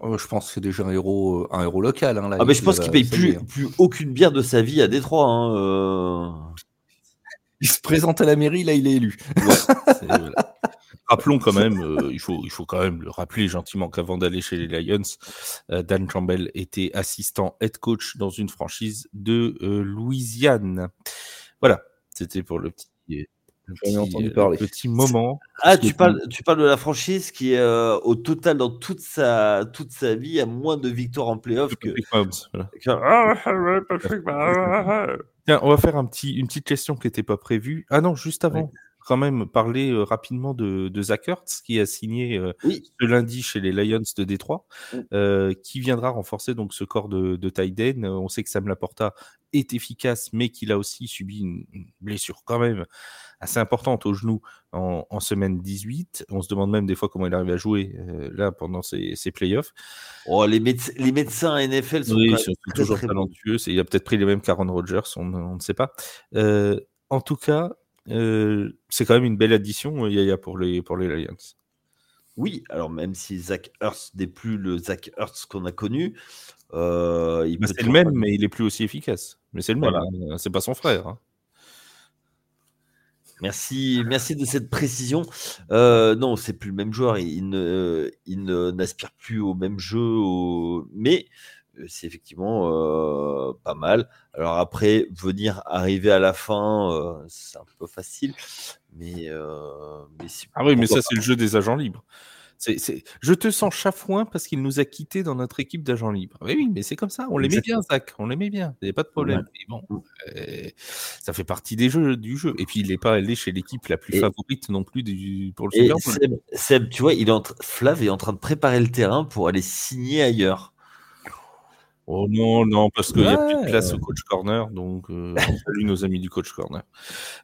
Oh, je pense que c'est déjà un héros, euh, un héros local. Hein, ah, mais je pense qu'il paye plus, plus aucune bière de sa vie à Détroit. Hein, euh. Il se présente à la mairie, là, il est élu. Rappelons quand même, il, faut, il faut quand même le rappeler gentiment qu'avant d'aller chez les Lions, Dan Campbell était assistant head coach dans une franchise de Louisiane. Voilà, c'était pour le petit entendu parler. Petit moment. Ah, tu parles, tu parles de la franchise qui est euh, au total dans toute sa, toute sa vie à moins de victoires en playoff que. Tiens, on va faire un petit, une petite question qui n'était pas prévue. Ah non, juste avant quand même parler euh, rapidement de, de Zach Ertz, qui a signé euh, ce lundi chez les Lions de Détroit, euh, qui viendra renforcer donc ce corps de, de Tyden. On sait que Sam Laporta est efficace, mais qu'il a aussi subi une, blessure quand même assez importante au genou en, semaine 18. On se demande même des fois comment il arrive à jouer là pendant ces, ces playoffs. Oh, les, les médecins NFL sont, toujours talentueux. Il a peut-être pris les mêmes qu'Aaron Rodgers, on, on, ne sait pas. en tout cas, c'est quand même une belle addition, euh, Yaya, pour les, pour les Lions. Oui, alors même si Zach Hurst n'est plus le Zach Hurst qu'on a connu, euh, bah, c'est le même, mais il est plus aussi efficace. Mais c'est le même, hein. c'est pas son frère. Hein. Merci, merci de cette précision. Euh, non, c'est plus le même joueur. Il ne, il n'aspire plus au même jeu, mais c'est effectivement pas mal. Alors après, venir arriver à la fin, c'est un peu facile. Mais, ah oui, mais ça, c'est le jeu des agents libres. C'est, Je te sens chafouin parce qu'il nous a quittés dans notre équipe d'agents libres. Oui, oui, mais c'est comme ça. On l'aimait bien, Zach. On l'aimait bien. Il n'y avait pas de problème. bon, ça fait partie des jeux, du jeu. Et puis, il n'est pas allé chez l'équipe la plus favorite non plus du, pour le Super Bowl. Seb, tu vois, il est Flav est en train de préparer le terrain pour aller signer ailleurs. Oh non, non, parce qu'il n'y a plus de place au coach corner, donc euh, salut nos amis du coach corner.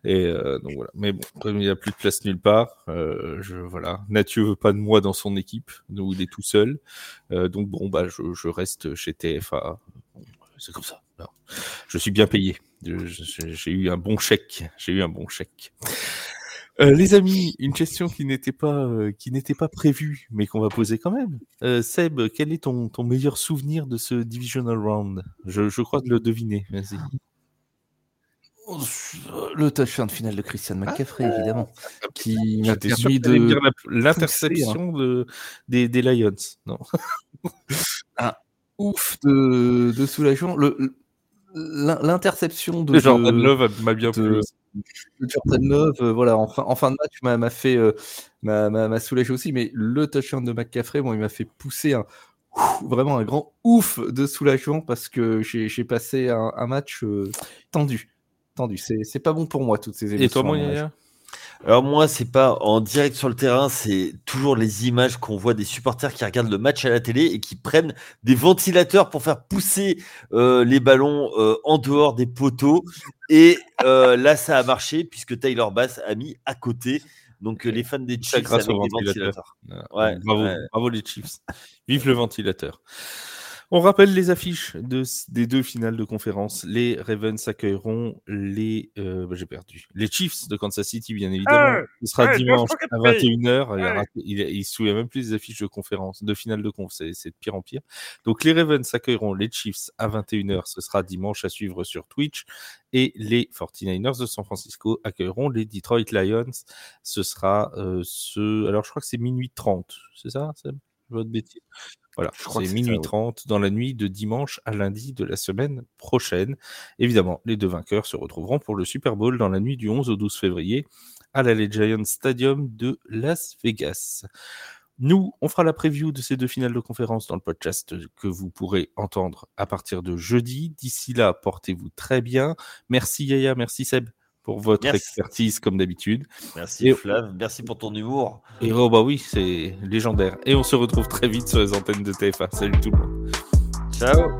Et euh, donc voilà. Mais bon, il n'y a plus de place nulle part, euh, je voilà. Mathieu veut pas de moi dans son équipe, donc il est tout seul. Euh, donc bon, bah je, je reste chez TFA. c'est comme ça. Je suis bien payé. J'ai eu un bon chèque. J'ai eu un bon chèque. Euh, les amis, une question qui n'était pas, euh, qui n'était pas prévue, mais qu'on va poser quand même. Euh, Seb, quel est ton, ton meilleur souvenir de ce Divisional Round? Je, je, crois de le deviner. Vas-y. Le touchdown de finale de Christian McCaffrey, ah, évidemment, qui m'a permis de l'interception de, des, des, Lions. Non? un ouf de, de soulagement. Le, l'interception de Jordan Love m'a bien plu. Jordan Love, euh, voilà, en fin, en fin, de match, m'a fait euh, m'a soulagé aussi, mais le touchdown de McCaffrey, bon, il m'a fait pousser un vraiment un grand ouf de soulagement parce que j'ai passé un, un match euh, tendu, tendu. C'est pas bon pour moi toutes ces émotions. Et toi, moi, alors moi, c'est pas en direct sur le terrain, c'est toujours les images qu'on voit des supporters qui regardent le match à la télé et qui prennent des ventilateurs pour faire pousser euh, les ballons euh, en dehors des poteaux. Et euh, là, ça a marché puisque Taylor Bass a mis à côté. Donc les fans des Chiefs avec des ventilateurs. Ouais, bravo, bravo les Chiefs. Vive le ventilateur. On rappelle les affiches de, des deux finales de conférence. Les Ravens accueilleront les. Euh, bah, j'ai perdu. Les Chiefs de Kansas City, bien évidemment. Ce sera dimanche à 21h. Il, il, se souvient même plus des affiches de conférence, de finale de conf. C'est de pire en pire. Donc, les Ravens accueilleront les Chiefs à 21h. Ce sera dimanche à suivre sur Twitch. Et les 49ers de San Francisco accueilleront les Detroit Lions. Ce sera euh, ce. Alors, je crois que c'est minuit 30. C'est ça, Seb Votre bêtise voilà, c'est minuit 30 dans la nuit de dimanche à lundi de la semaine prochaine. Évidemment, les deux vainqueurs se retrouveront pour le Super Bowl dans la nuit du 11 au 12 février à la Giants Stadium de Las Vegas. Nous, on fera la preview de ces deux finales de conférence dans le podcast que vous pourrez entendre à partir de jeudi. D'ici là, portez-vous très bien. Merci Yaya, merci Seb pour votre expertise comme d'habitude. Merci et... Flav, merci pour ton humour. Et oh bah oui, c'est légendaire. Et on se retrouve très vite sur les antennes de TFA. Salut tout le monde. Ciao.